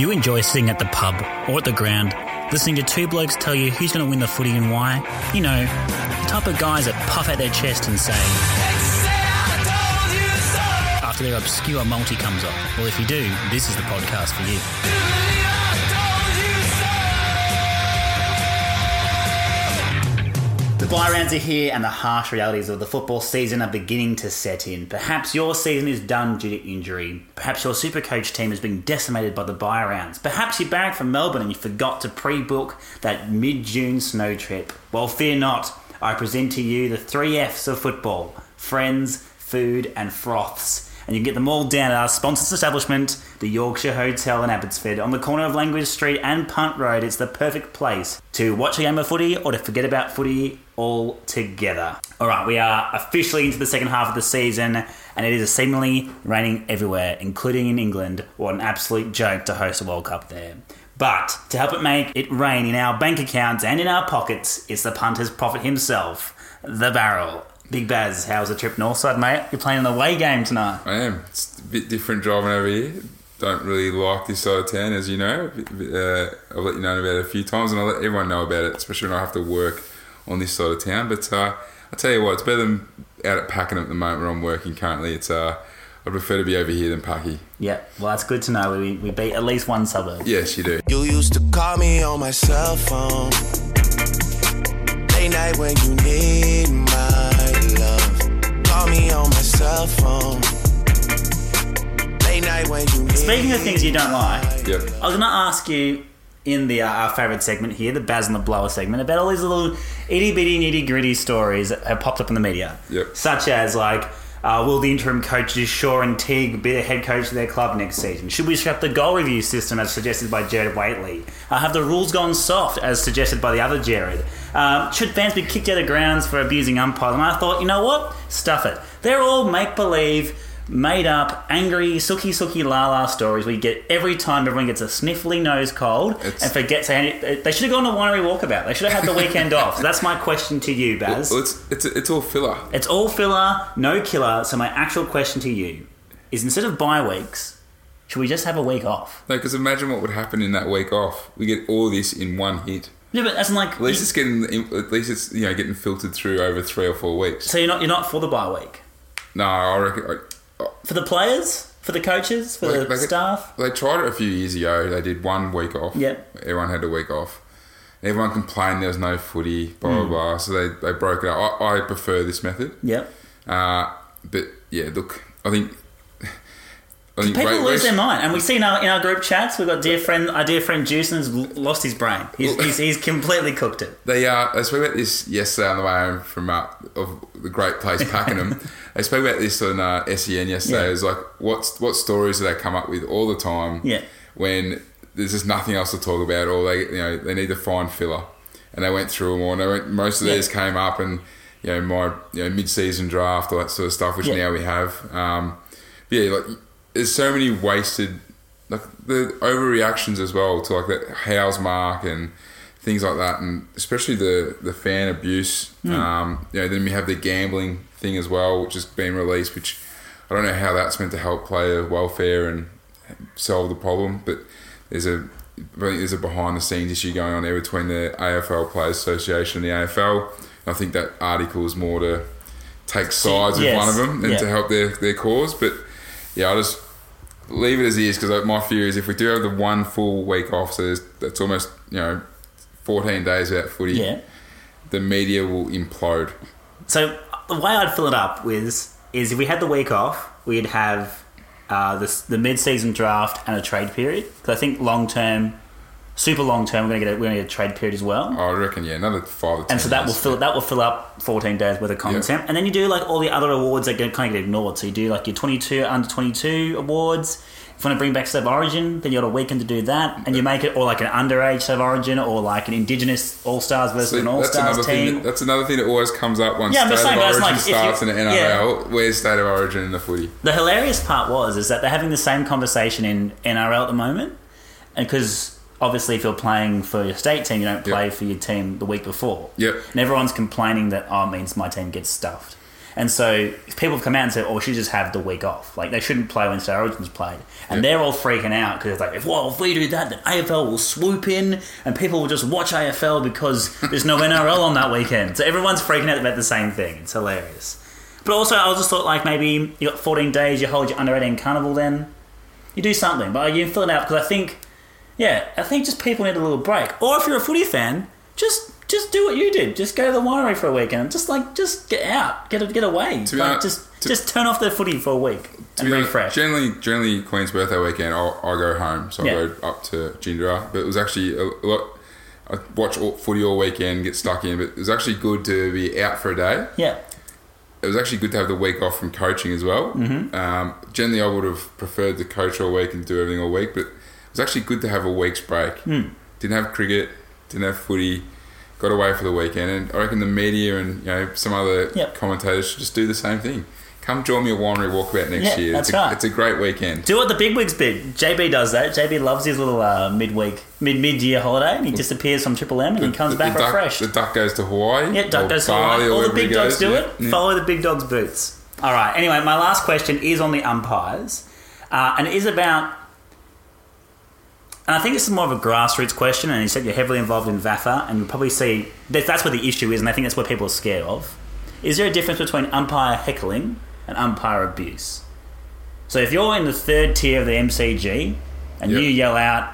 You enjoy sitting at the pub or at the ground, listening to two blokes tell you who's going to win the footy and why? You know, the type of guys that puff out their chest and say, after their obscure multi comes off. Well, if you do, this is the podcast for you. The bye rounds are here and the harsh realities of the football season are beginning to set in. Perhaps your season is done due to injury. Perhaps your supercoach team has been decimated by the bye rounds. Perhaps you barracked from Melbourne and you forgot to pre-book that mid-June snow trip. Well, fear not. I present to you the three F's of football. Friends, food and froths. And you can get them all down at our sponsor's establishment, the Yorkshire Hotel in Abbotsford, on the corner of Langridge Street and Punt Road. It's the perfect place to watch a game of footy or to forget about footy altogether. All right, we are officially into the second half of the season, and it is seemingly raining everywhere, including in England. What an absolute joke to host a World Cup there. But to help it make it rain in our bank accounts and in our pockets, it's the punter's prophet himself, the barrel. Big Baz, how's the trip northside, mate? You're playing an away game tonight. I am. It's a bit different driving over here. Don't really like this side of town, as you know. Uh, I've let you know about it a few times, and I'll let everyone know about it, especially when I have to work on this side of town. But uh, I tell you what, it's better than out at Pakenham at the moment where I'm working currently. It's uh, I prefer to be over here than Packy. Yeah, well, that's good to know. We, we beat at least one suburb. Yes, you do. You used to call me on my cell phone. Late night when you need my love. Call me on my cell phone. Late night when you Speaking of things you don't like, Yep. I was going to ask you in the uh, our favourite segment here, the Baz and the Blower segment, about all these little itty bitty nitty gritty stories that have popped up in the media. Yep. Such as like, uh, will the interim coaches Shaw and Teague be the head coach of their club next season? Should we scrap the goal review system as suggested by Gerard Whateley? Uh, have the rules gone soft as suggested by the other Jared? Um, should fans be kicked out of grounds for abusing umpires? And I thought, you know what? Stuff it. They're all make believe made up, angry, sooky sooky la la stories we get every time everyone gets a sniffly nose cold It's- and forgets. They should have gone to winery walkabout. They should have had the weekend off. So that's my question to you, Baz. Well, it's, it's, it's all filler. It's all filler, no killer. So my actual question to you is: instead of bye weeks, should we just have a week off? No, because imagine what would happen in that week off. We get all this in one hit. Yeah, but that's like At least it's getting. At least it's you know getting filtered through over three or four weeks. so you're not you're not for the bye week No, I reckon. I, for the players, for the coaches, for Like- the like it- staff. They tried it a few years ago. They did one week off. Yep. Everyone had a week off. Everyone complained there was no footy, blah, Hmm. blah, blah. So they, they broke it up. I, I prefer this method. Yep. Uh, but yeah, look, I think. I People lose their mind, and we see in our, in our group chats. We've got dear friend, our dear friend Juicen has lost his brain. He's, he's, he's completely cooked it. They uh, they spoke about this yesterday on the way home from uh, of the great place Pakenham. they spoke about this on uh, SEN yesterday. Yeah. It was like, what's what stories do they come up with all the time? Yeah. When there's just nothing else to talk about, or they you know they need to find filler, and they went through them all. And they went, most of Yeah. these came up, and you know my you know mid season draft, all that sort of stuff, which Yeah. now we have. Um, yeah, like there's so many wasted like the overreactions as well to like the Howe's mark and things like that, and especially the the fan abuse. Um, you know, then we have the gambling thing as well, which has been released, which I don't know how that's meant to help player welfare and solve the problem, but there's a there's a behind the scenes issue going on there between the AFL Players Association and the AFL. I think that article is more to take sides with yes, one of them and yeah. to help their, their cause. But yeah, I'll just leave it as is because my fear is if we do have the one full week off, so that's almost you know 14 days without footy, Yeah. the media will implode. So the way I'd fill it up with is if we had the week off, we'd have uh, the, the mid-season draft and a trade period. Because I think long term, super long term, we're gonna get a, we're gonna get a trade period as well. Oh, I reckon yeah, another five or ten. and so that will fill that will fill up 14 days worth of content. And then you do like all the other awards that get, kind of get ignored. So you do like your 22 under 22 awards. If you want to bring back State of Origin, then you got a weekend to do that, and you make it or like an underage State of Origin or like an Indigenous All Stars versus See, an All Stars team. thing. That, that's another thing that always comes up once Yeah, state saying, of origin like, you- starts in the yeah. NRL. Where's state of origin in the footy? The hilarious part was is that they're having the same conversation in NRL at the moment, and because obviously if you're playing for your state team, you don't play Yep. for your team the week before. Yep. And everyone's complaining that oh, it means my team gets stuffed. And so people have come out and said, "Oh, we should just have the week off. Like they shouldn't play when Star Origins played." And they're all freaking out because it's like, "If well, if we do that, then AFL will swoop in, and people will just watch AFL because there's no NRL on that weekend." So everyone's freaking out about the same thing. It's hilarious. But also, I just thought like maybe you got 14 days, you hold your under 18 carnival, then you do something. But you fill it out because I think, yeah, I think just people need a little break. Or if you're a footy fan, just just do what you did. Just go to the winery for a weekend. Just like just get out, get get away. To like, honest- just to- just turn off the footy for a week To and be honest, refresh. Generally, generally Queen's birthday weekend, I'll, I'll go home, so Yeah. I go up to Jindera. But it was actually a lot. I watch all, footy all weekend, get stuck in. But it was actually good to be out for a day. yeah, It was actually good to have the week off from coaching as well. Mm-hmm. Um, generally, I would have preferred to coach all week and do everything all week, but was actually good to have a week's break. Hmm. Didn't have cricket, didn't have footy. Got away for the weekend, and I reckon the media and you know some other Yep. commentators should just do the same thing. Come join me at Winery Walkabout next Yeah, year. that's it's, a, right. it's a great weekend. do what the big wigs did. JB does that. JB loves his little uh, midweek, mid mid year holiday, and he disappears from Triple M and he comes The- back the duck, refreshed. The duck goes to Hawaii. Yeah, duck goes to Hawaii. All the big dogs do Yeah, it. yeah. Follow the big dog's boots. All right. Anyway, my last question is on the umpires, uh, and it is about. And I think this is more of a grassroots question, and you said you're heavily involved in VAFA, and you'll probably see that that's where the issue is, and I think that's what people are scared of. Is there a difference between umpire heckling and umpire abuse? So if you're in the third tier of the MCG, and Yep. you yell out,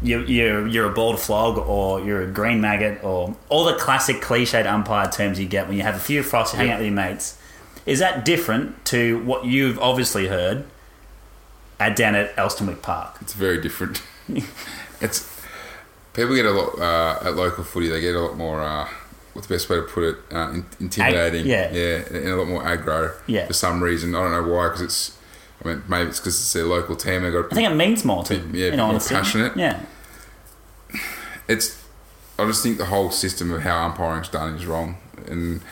you, you're you're a bald flog or you're a green maggot or all the classic cliched umpire terms you get when you have a few frosts, you hang out with your mates. Is that different to what you've obviously heard at down at Elsternwick Park? It's very different. it's people get a lot uh, at local footy. They get a lot more. Uh, what's the best way to put it? Uh, in, intimidating. yeah. yeah, and a lot more aggro. Yeah. for some reason. I don't know why. Because it's. I mean, maybe it's because it's their local team. They got. I think it means more to Yeah, in more honesty. passionate. Yeah, it's I just think the whole system of how umpiring's done is wrong, and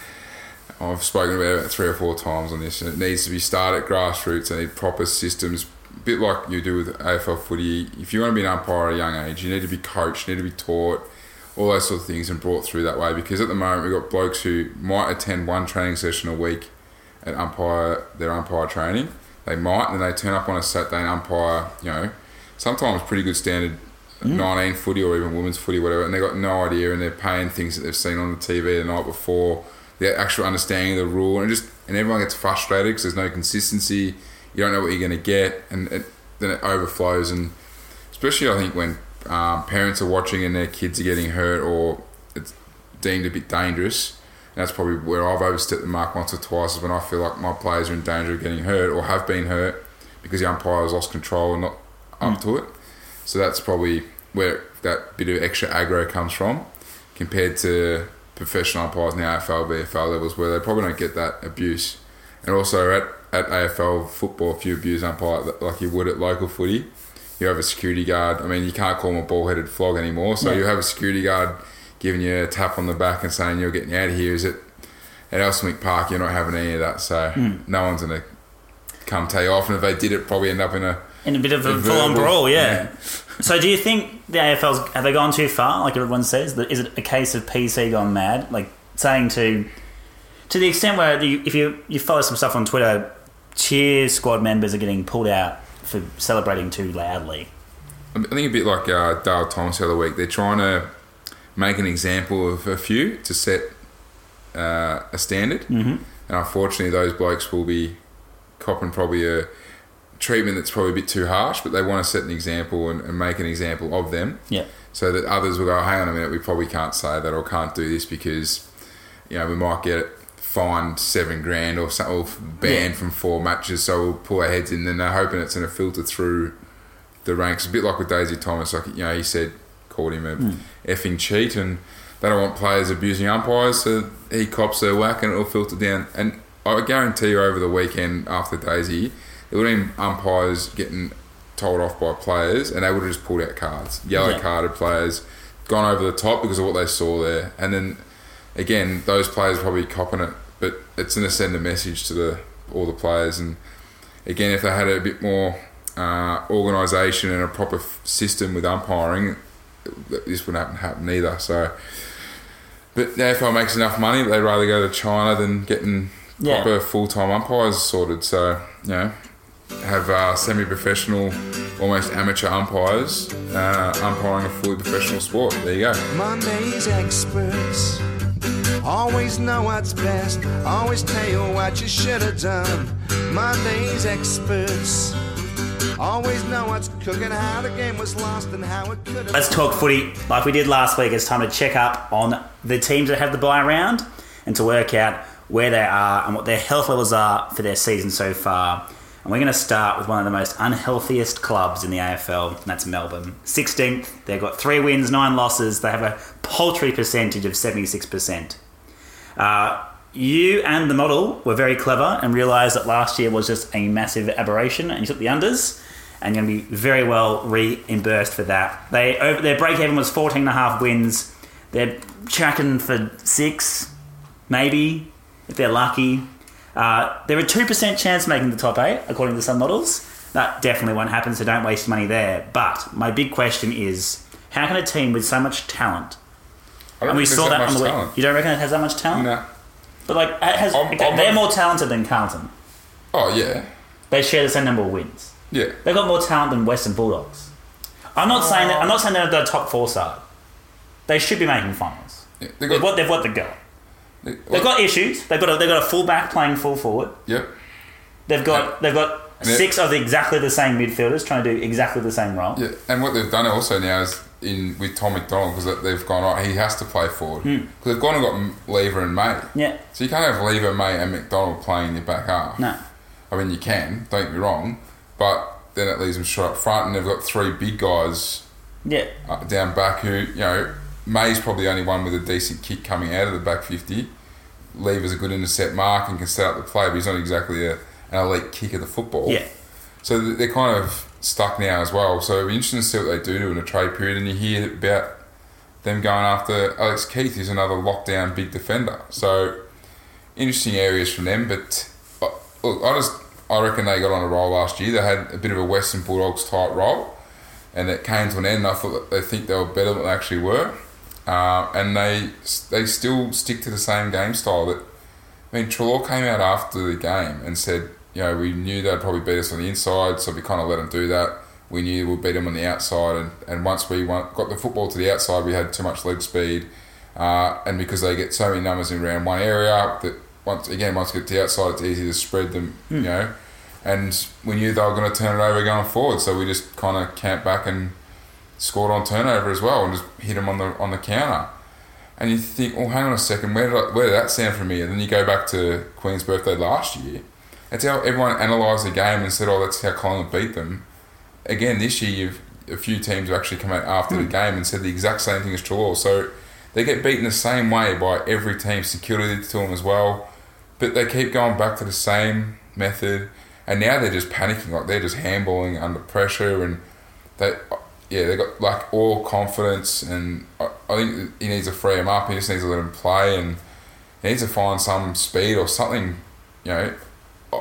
I've spoken about it three or four times on this. And it needs to be started at grassroots. They need proper systems, bit like you do with AFL footy. If you want to be an umpire at a young age, you need to be coached, you need to be taught, all those sort of things, and brought through that way. Because at the moment we've got blokes who might attend one training session a week at umpire their umpire training. They might, and then they turn up on a Saturday and umpire. You know, sometimes pretty good standard 19 footy or even women's footy, whatever, and they've got no idea, and they're paying things that they've seen on the TV the night before, the actual understanding of the rule, and just and everyone gets frustrated because there's no consistency. You don't know what you're going to get, and it, then it overflows, and especially I think when um, parents are watching and their kids are getting hurt or it's deemed a bit dangerous. That's probably where I've overstepped the mark once or twice is when I feel like my players are in danger of getting hurt or have been hurt because the umpire has lost control and not up to it. So that's probably where that bit of extra aggro comes from compared to professional umpires in the AFL, VFL levels where they probably don't get that abuse. And also at, at AFL football, if you abuse umpire like you would at local footy, you have a security guard. I mean, you can't call him a ball-headed flog anymore. So Yeah. you have a security guard giving you a tap on the back and saying you're getting out of here. Is it at Elsternwick Park? You're not having any of that. So Hmm. no one's gonna come tell you off. And if they did, it probably end up in a in a bit of a full on brawl. Yeah. yeah. So do you think the AFL's have they gone too far? Like everyone says, That- is it a case of PC gone mad? Like saying to to the extent where you, if you you follow some stuff on Twitter, cheer squad members are getting pulled out for celebrating too loudly. I think a bit like uh, Dale Thomas the other week. They're trying to make an example of a few to set uh, a standard, mm-hmm. and unfortunately, those blokes will be copping probably a treatment that's probably a bit too harsh. But they want to set an example and, and make an example of them, Yeah. so that others will go, "Hang on a minute, we probably can't say that or can't do this because you know we might get fined seven grand or something, or banned Yeah. from four matches." So we'll pull our heads in, and they're hoping it's going to filter through the ranks. A bit like with Daisy Thomas, like you know, he said called him a hmm. effing cheat, and they don't want players abusing umpires, so he cops their whack, and it'll filter down. And I guarantee you, over the weekend after Daisy, there would have been umpires getting told off by players, and they would have just pulled out cards, yellow Yeah. carded players, gone over the top because of what they saw there, and then again, those players probably copping it, but it's going to send a message to the all the players. And again, if they had a bit more uh, organisation and a proper f- system with umpiring, this wouldn't happen, happen either. So, but the AFL makes enough money, that they'd rather go to China than getting Yeah. proper full time umpires sorted. So you know, have uh, semi professional, almost amateur umpires uh, umpiring a fully professional sport. There you go. Always know what's best, always tell you what you should have done. Monday's experts always know what's cooking, how the game was lost, and how it could have. Let's talk footy like we did last week. It's time to check up on the teams that have the bye round and to work out where they are and what their health levels are for their season so far. And we're going to start with one of the most unhealthiest clubs in the AFL, and that's Melbourne. 16th, they've got three wins, nine losses. They have a paltry percentage of 76%. Uh, you and the model were very clever and realised that last year was just a massive aberration, and you took the unders, and you're going to be very well reimbursed for that. They over, their break even was 14 and a half wins. They're tracking for six, maybe if they're lucky. Uh, they're a two percent chance of making the top eight, according to some models. That definitely won't happen, so don't waste money there. But my big question is, how can a team with so much talent, and we saw there's that on the week, talent. you don't reckon it has that much talent? Nah. But like, it has, I'm- I'm they're not- more talented than Carlton. Oh yeah, They share the same number of wins. yeah. They've got more talent than Western Bulldogs. I'm not saying that. I'm not saying they're the top four side. They should be making finals. yeah. They They've got. what they've what they've got. they- They've got issues. They've got a, they've got a fullback playing full forward. Yep. They've got they've got six of exactly the same midfielders trying to do exactly the same role. Yeah, and what they've done also now is in with Tom McDonald because they've gone right. He has to play forward because they've gone and got Lever and May. Hmm. Yeah. So you can't have Lever, May, and McDonald playing in your back half. No. I mean you can. Don't get me wrong, but then it leaves them short up front, and they've got three big guys Yeah. uh, down back who you know May's probably the only one with a decent kick coming out of the back fifty. Lever's a good intercept mark and can set up the play, but he's not exactly a, an elite kick of the football. Yeah. So they're kind of stuck now as well. So it'll be interesting to see what they do during a trade period. And you hear about them going after Alex Keath, who's another lockdown big defender. So interesting areas from them. But uh, look, I just I reckon they got on a roll last year. They had a bit of a Western Bulldogs type role, and it came to an end. I thought they think they were better than they actually were, uh, and they they still stick to the same game style. That I mean, Trelaw came out after the game and said, you know, we knew they'd probably beat us on the inside, so we kind of let them do that. We knew we'd beat them on the outside, and, and once we won, got the football to the outside, we had too much leg speed, uh, and because they get so many numbers in round one area, that once again, once you get to the outside, it's easy to spread them, you know. And we knew they were going to turn it over going forward, so we just kind of camped back and scored on turnover as well, and just hit them on the on the counter. And you think, oh, hang on a second, where did, I, where did that sound from me? And then you go back to Queen's birthday last year. That's how everyone analysed the game and said, oh, that's how Collingwood beat them. Again, this year, you've, a few teams have actually come out after the hmm. game and said the exact same thing as Trelaw. So they get beaten the same way by every team. Security to them as well. But they keep going back to the same method. And now they're just panicking, like they're just handballing under pressure and they yeah, they got like all confidence, and I, I think he needs to free him up. He just needs to let him play, and he needs to find some speed or something. You know,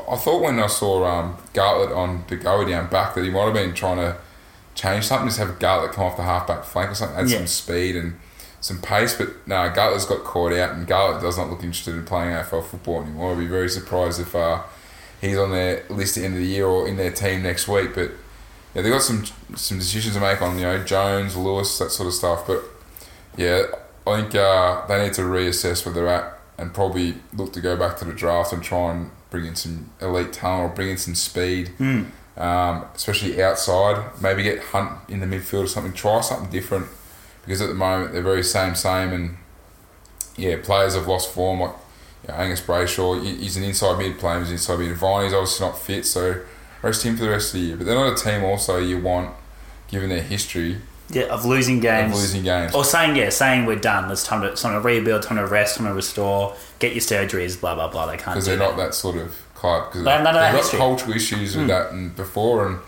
I, thought when I saw um, Garlett on the go down back that he might have been trying to change something, just have Garlett come off the halfback flank or something, add Yeah. some speed and some pace. But no, Garlett's got caught out, and Garlett does not look interested in playing AFL football anymore. I'd be very surprised if uh, he's on their list at the end of the year or in their team next week. But yeah, they got some some decisions to make on you know Jones, Lewis, that sort of stuff. But yeah, I think uh, they need to reassess where they're at and probably look to go back to the draft and try and bring in some elite talent or bring in some speed, um, especially outside. Maybe get Hunt in the midfield or something. Try something different because at the moment they're very same same and yeah, players have lost form like you know, Angus Brayshaw. He's an inside mid player. He's inside mid. Viney's obviously not fit, so rest him for the rest of the year. But they're not a team also you want, given their history Yeah, of losing games. of losing games. Or saying, yeah, saying we're done. It's time to, it's time to rebuild, time to rest, time to restore, get your surgeries, blah, blah, blah. They can't because they're that. not that sort of club. Because They have none of they've got history. Cultural issues with that and before, and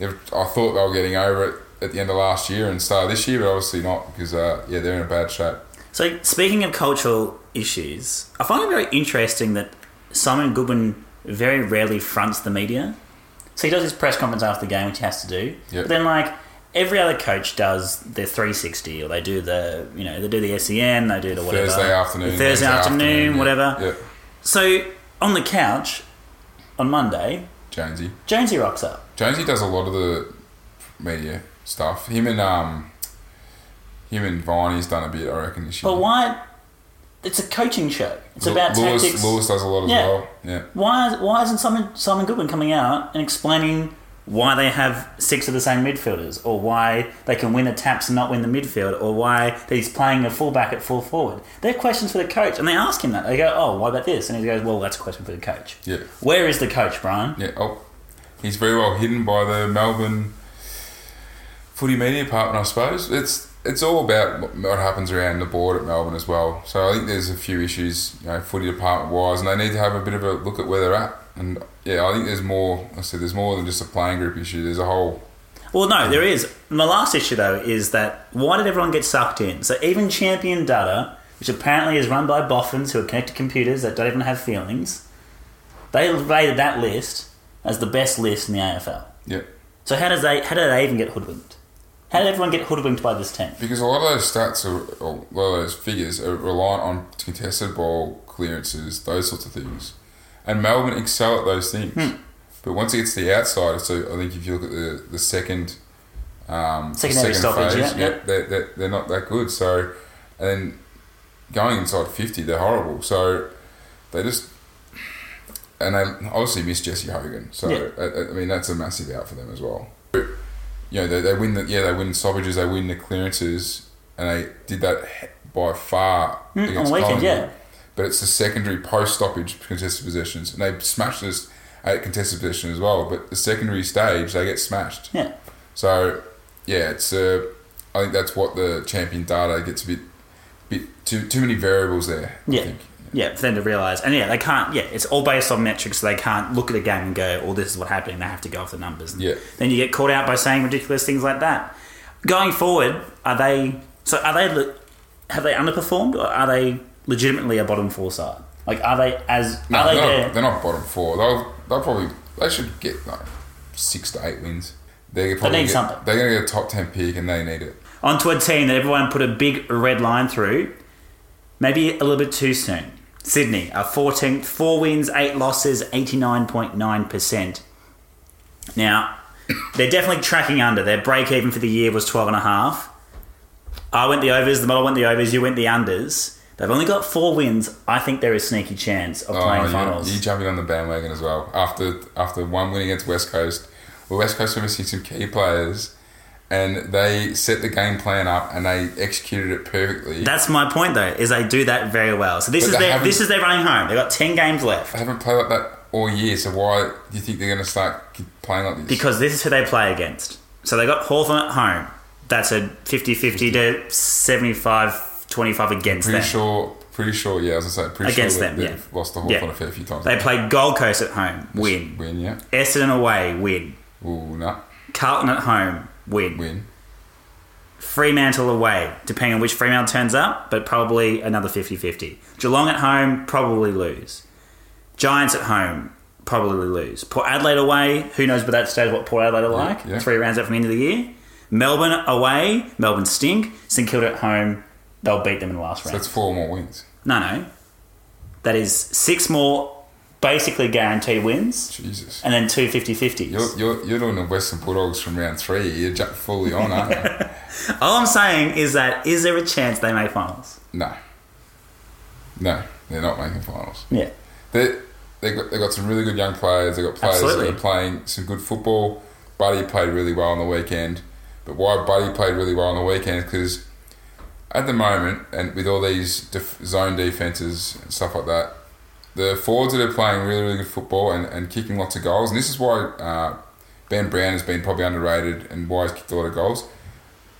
I thought they were getting over it at the end of last year and start this year, but obviously not because uh, yeah, they're in a bad shape. So, speaking of cultural issues, I find it very interesting that Simon Goodwin very rarely fronts the media. So he does his press conference after the game, which he has to do. Yep. But then, like every other coach does their 360, or they do the you know they do the SEN, they do the whatever Thursday afternoon, the Thursday afternoon, yeah. whatever. Yeah. So on the couch on Monday, Jonesy. Jonesy rocks up. Jonesy does a lot of the media stuff. Him and um, him and Viney's done a bit, I reckon, this year. But why? It's a coaching show. It's Lu- about Lewis, tactics. Lewis does a lot as Yeah. well. Yeah. Why, why isn't Simon, Simon Goodwin coming out and explaining why they have six of the same midfielders, or why they can win the taps and not win the midfield, or why he's playing a fullback at full forward? They're questions for the coach, and they ask him that. They go, "Oh, what about this?" And he goes, "Well, that's a question for the coach." Yeah. Where is the coach, Brian? Yeah. Oh, he's very well hidden by the Melbourne footy media department, I suppose. It's it's all about what- what happens around the board at Melbourne as well. So I think there's a few issues, you know, footy department wise, and they need to have a bit of a look at where they're at. And yeah, I think there's more. I said there's more than just a playing group issue. There's a whole. Well, no, there is. My last issue, though, is that why did everyone get sucked in? So even Champion Data, which apparently is run by boffins who are connected to computers that don't even have feelings, they rated that list as the best list in the AFL. Yeah. So how does they? How did they even get hoodwinked? How did everyone get hoodwinked by this team? Because a lot of those stats are, or a lot of those figures are reliant on contested ball clearances, those sorts of things. And Melbourne excel at those things. Hmm. But once it gets to the outside, so I think if you look at the, the second, um, Secondary second stoppage, phase, yeah. They're, they're, they're not that good. So, and then going inside 50, they're horrible. So they just, and they obviously miss Jesse Hogan. So, Yeah. I, I mean, that's a massive out for them as well you know, they, they win the yeah they win stoppages, they win the clearances, and they did that by far Mm, on the weekend, yeah. But it's the secondary post stoppage contested possessions, and they smashed us at contested possession as well. But the secondary stage, they get smashed. Yeah. So yeah, it's uh, I think that's what the champion data gets a bit bit too too many variables there. Yeah. I think. Yeah, for them to realise. And yeah, they can't, yeah, it's all based on metrics, so they can't look at a game and go, oh, this is what happened. They have to go off the numbers. And Yeah. Then you get caught out by saying ridiculous things like that. Going forward, are they, so are they, have they underperformed or are they legitimately a bottom four side? Like, are they as, No, are they they're, not, they're not bottom four. They'll they'll probably they should get like six to eight wins. They probably need get, something. They're going to get a top ten pick, and they need it. onto a team that everyone put a big red line through, maybe a little bit too soon. Sydney are 14th, four wins, eight losses, 89.9%. Now, they're definitely tracking under. Their break even for the year was 12.5. I went the overs, the model went the overs, you went the unders. They've only got four wins. I think there is a sneaky chance of oh, playing Oh, you, finals. you jumping on the bandwagon as well after after one win against West Coast. Well, West Coast were missing some key players, and they set the game plan up and they executed it perfectly. That's my point, though, is they do that very well. So this But is their this is their running home. They've got 10 games left. they haven't played like that all year. So why do you think they're going to start playing like this? Because this is who they play against. So they got Hawthorn at home. That's a 50 50 to 75 25 against pretty them. sure, pretty sure. Yeah, as I say, pretty sure. Against sure them, yeah. lost the Yeah. Hawthorn a fair few times. They played Gold Coast at home, win. win, yeah. Essendon away, win. Ooh, no, Carlton at home, win. win. Fremantle away, depending on which Fremantle turns up, but probably another 50 50. Geelong at home, probably lose. Giants at home, probably lose. Port Adelaide away, who knows by that stage what Port Adelaide are like? yeah. Three rounds out from the end of the year. Melbourne away, Melbourne stink. St Kilda at home, they'll beat them in the last round. So that's four more wins. No, no. That is six more basically guaranteed wins, Jesus. and then two 50 50s. You're, you're, you're doing the Western Bulldogs from round three. You're fully on, aren't you? All I'm saying is that is there a chance they make finals? No. No, they're not making finals. Yeah. They they got they got some really good young players. They got players Absolutely. that are playing some good football. Buddy played really well on the weekend. But why Buddy played really well on the weekend? Because at the moment, and with all these def- zone defenses and stuff like that, the forwards that are playing really really good football and, and kicking lots of goals. And this is why uh, Ben Brown has been probably underrated and why he's kicked a lot of goals.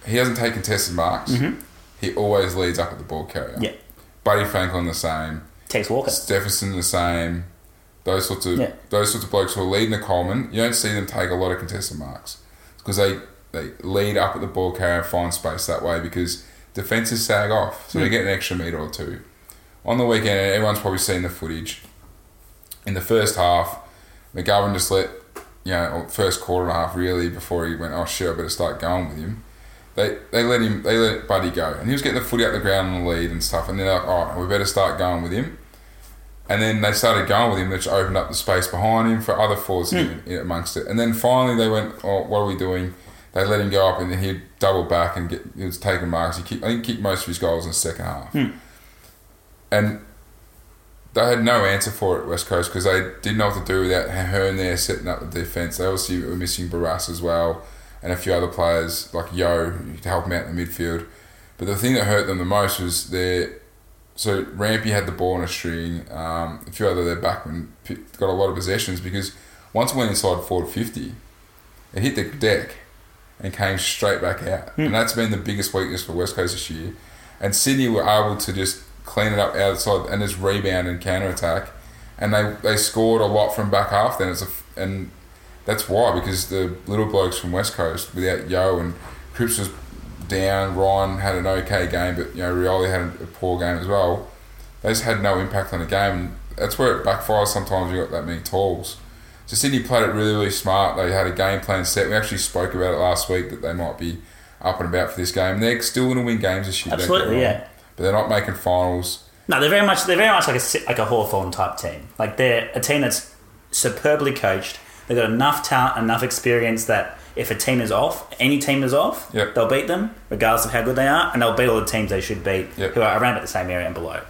He doesn't take contested marks. He always leads up at the ball carrier. Mm-hmm. Yeah. Buddy Franklin the same. Tex Walker. Stephenson the same. Those sorts of Yeah. those sorts of blokes who are leading the Coleman, you don't see them take a lot of contested marks because they they lead up at the ball carrier and find space that way because defenses sag off, so they get an extra meter or two. On the weekend, everyone's probably seen the footage. In the first half, McGovern just let you know first quarter and a half really before he went. Oh shit, I better start going with him. They, they let him they let Buddy go and he was getting the footy out the ground on the lead and stuff and they're like oh we better start going with him And then they started going with him, which opened up the space behind him for other forwards hmm. in, in amongst it. And then finally they went, "Oh, what are we doing?" They let him go up, and then he'd double back and get. He was taking marks. He kicked, I think he kicked most of his goals in the second half. And they had no answer for it at West Coast because they didn't know what to do without Hurn there setting up the defence. They obviously were missing Barrass as well, and a few other players like Yeo to help them out in the midfield. But the thing that hurt them the most was their so Rampe had the ball on a string. Um, a few other their backmen got a lot of possessions because once it went inside forward fifty, it hit the deck and came straight back out. Hmm. And that's been the biggest weakness for West Coast this year. And Sydney were able to just clean it up outside and just rebound and counter attack. And they, they scored a lot from back half. Then it's a and that's why because the little blokes from West Coast without Yeo and Cripps was down. Ryan had an okay game, but you know Rioli had a poor game as well. They just had no impact on the game. And that's where it backfires. Sometimes you got that many tools. So Sydney played it really, really smart. They had a game plan set. We actually spoke about it last week that they might be up and about for this game. They're still going to win games this year. Absolutely, wrong. yeah. But they're not making finals. No, they're very much they're very much like a like a Hawthorn type team. Like they're a team that's superbly coached. They've got enough talent, enough experience that if a team is off, any team is off, Yep. they'll beat them regardless of how good they are, and they'll beat all the teams they should beat Yep. who are around at the same area and below.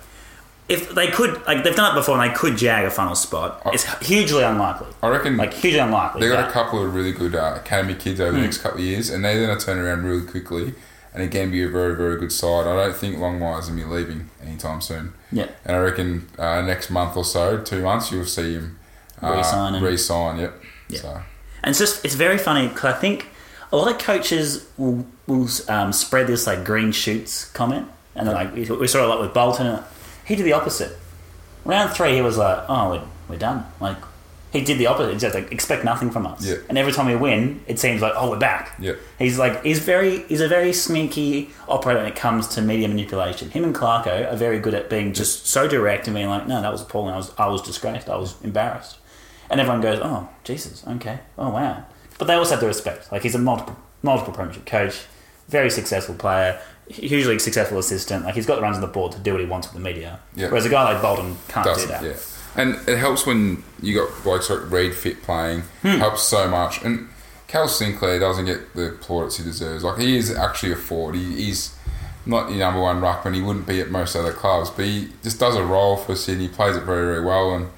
If they could, like they've done it before, and they could jag a final spot, it's hugely unlikely. I reckon Like hugely unlikely. They got a couple of really good uh, academy kids over the next couple of years, and they're going to turn around really quickly and again be a very, very good side. I don't think Longmire's going to be leaving anytime soon. Yeah. And I reckon uh, next month or so, two months, you'll see him uh, Re-sign and- Re-sign, yep. Yeah. So, And it's just it's very funny because I think a lot of coaches will, will um, spread this like green shoots comment, and then like we we saw a lot with Bolton. He did the opposite. Round three, he was like, "Oh, we're, we're done." Like he did the opposite. He just like expect nothing from us. Yeah. And every time we win, it seems like, "Oh, we're back." Yeah. He's like he's very he's a very sneaky operator when it comes to media manipulation. Him and Clarko are very good at being just so direct and being like, "No, that was appalling. I was I was disgraced. I was embarrassed." And everyone goes, "Oh, Jesus, okay, oh wow." But they also have the respect. Like he's a multiple multiple premiership coach, very successful player, hugely successful assistant. Like he's got the runs on the board to do what he wants with the media. Yeah. Whereas a guy like Bolton can't do doesn't, that. yeah. And it helps when you got blokes like Reid Fit playing, Hmm. helps so much. And Cal Sinclair doesn't get the plaudits he deserves. Like, he is actually a forward. He, he's not your number one ruckman. He wouldn't be at most other clubs, but he just does a role for Sydney. He plays it very, very well. And,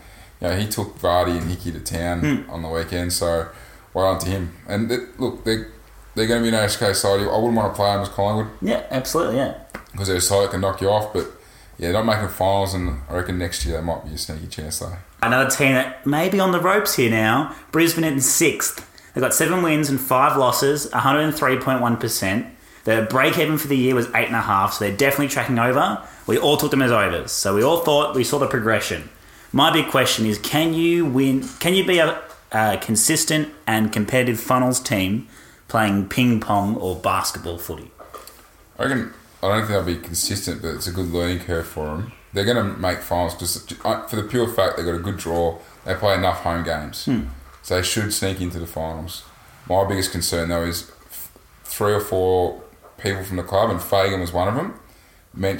you know, he took Vardy and Hickey to town Hmm. on the weekend, so well done to him. And it, look, they're, they're going to be an SK side. I wouldn't want to play them as Collingwood Yeah, absolutely. Yeah. because they're a side that can knock you off, but yeah, not making finals, and I reckon next year they might be a sneaky chance though. Another team that may be on the ropes here now. Brisbane in sixth. They've got seven wins and five losses, 103.1%. Their break even for the year was eight and a half, so they're definitely tracking over. We all took them as overs, so we all thought we saw the progression. My big question is: Can you win? Can you be a, a consistent and competitive funnels team playing ping pong or basketball footy? I reckon I don't think they'll be consistent, but it's a good learning curve for them. They're going to make finals because uh, for the pure fact they've got a good draw. They play enough home games, hmm. so they should sneak into the finals. My biggest concern though is f- three or four people from the club, and Fagan was one of them,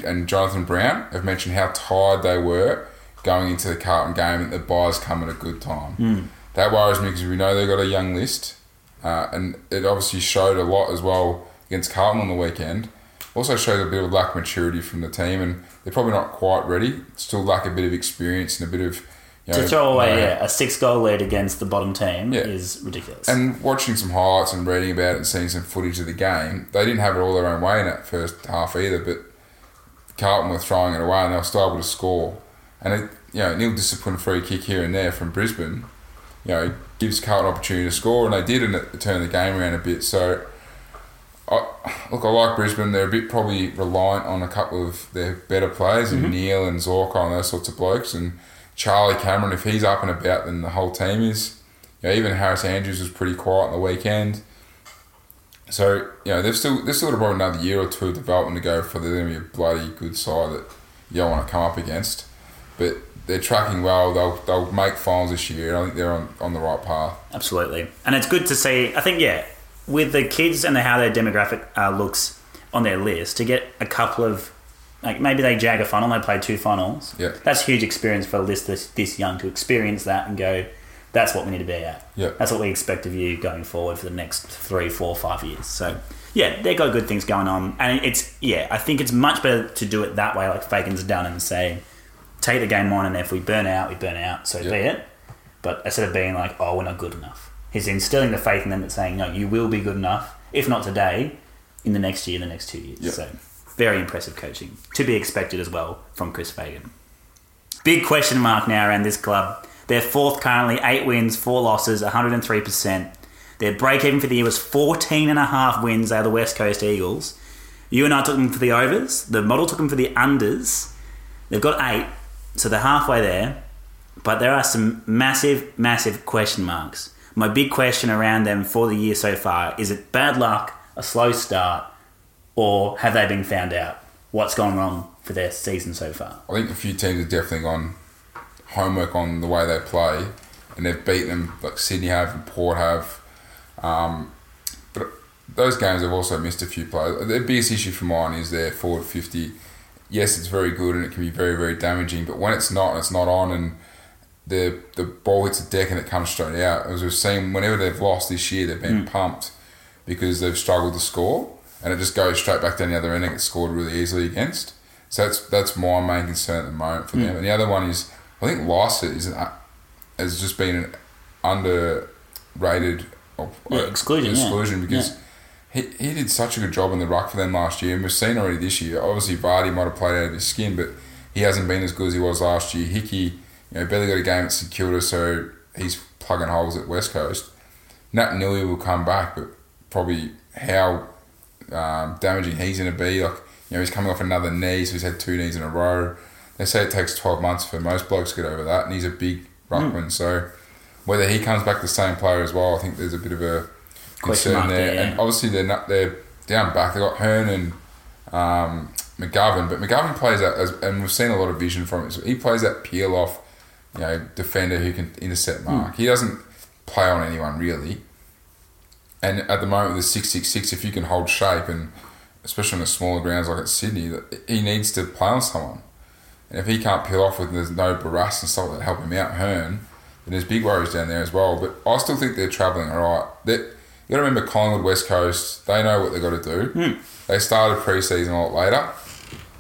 and Jonathan Brown have mentioned how tired they were going into the Carlton game, and the buyers come at a good time. Hmm. That worries me because we know they've got a young list, uh, and it obviously showed a lot as well against Carlton on the weekend. Also showed a bit of lack of maturity from the team, and they're probably not quite ready. Still lack a bit of experience and a bit of you know, To throw away know, yeah, a six goal lead against the bottom team Yeah. is ridiculous. and watching some highlights and reading about it and seeing some footage of the game, they didn't have it all their own way in that first half either. But Carlton were throwing it away and they were still able to score. And it, you know, nil discipline free kick here and there from Brisbane, you know, gives Carlton opportunity to score, and they did, and it turned the game around a bit. So, I, look, I like Brisbane. They're a bit probably reliant on a couple of their better players, and mm-hmm. Neale and Zorko and those sorts of blokes, and Charlie Cameron. If he's up and about, then the whole team is. You know, even Harris Andrews was pretty quiet on the weekend. So you know they've still they've still got about another year or two of development to go for them to be a bloody good side that you don't want to come up against. But they're tracking well. They'll they'll make finals this year. I think they're on, on the right path. Absolutely, and it's good to see. I think yeah, with the kids and how their demographic uh, looks on their list, to get a couple of like maybe they jag a funnel, they play two funnels. Yeah. That's huge experience for a list this, this young to experience that and go, that's what we need to be at. Yeah. That's what we expect of you going forward for the next three, four, five years. So, yeah, they've got good things going on. And it's, yeah, I think it's much better to do it that way, like Fagan's done, and say, take the game on, and if we burn out, we burn out, so be it. But instead of being like, oh, we're not good enough, he's instilling the faith in them that saying, no, you will be good enough, if not today, in the next year, the next two years. Yeah. So, very impressive coaching. To be expected as well from Chris Fagan. Big question mark now around this club. They're fourth currently, eight wins, four losses, 103%. Their break even for the year was 14 and a half wins. They are the West Coast Eagles. You and I took them for the overs. The model took them for the unders. They've got eight, so they're halfway there. But there are some massive, massive question marks. My big question around them for the year so far is it bad luck, a slow start, or have they been found out? What's gone wrong for their season so far? I think a few teams have definitely gone homework on the way they play, and they've beaten them like Sydney have and Port have. Um, but those games have also missed a few players. The biggest issue for mine is their forward fifty. Yes, it's very good and it can be very very damaging, but when it's not, and it's not on, and the the ball hits the deck and it comes straight out. As we've seen, whenever they've lost this year, they've been hmm. pumped because they've struggled to score, and it just goes straight back down the other end and gets scored really easily against. So that's that's my main concern at the moment for hmm. them. And the other one is, I think Lycett is an, uh, has just been an underrated of, uh, Yeah, exclusion, yeah. exclusion because. He, he did such a good job in the ruck for them last year, and we've seen already this year. Obviously, Vardy might have played out of his skin, but he hasn't been as good as he was last year. Hickey, you know, barely got a game at St Kilda, so he's plugging holes at West Coast. Nat Nilly will come back, but probably how um, damaging he's going to be. Like, you know, he's coming off another knee, so he's had two knees in a row. They say it takes 12 months for most blokes to get over that, and he's a big ruckman. So whether he comes back the same player as well, I think there's a bit of a concern mark there. yeah. And obviously they're not, they're down back. They got Hurn and um, McGovern, but McGovern plays that, as, and we've seen a lot of vision from him. So he plays that peel off, you know, defender who can intercept mark. He doesn't play on anyone really. And at the moment, with the six six six, if you can hold shape, and especially on the smaller grounds like at Sydney, he needs to play on someone. And if he can't peel off with there's no Barrass and stuff that help him out, Hurn, then there's big worries down there as well. But I still think they're travelling all right. They, you got to remember Collingwood, West Coast, they know what they've got to do. Hmm. They started pre-season a lot later.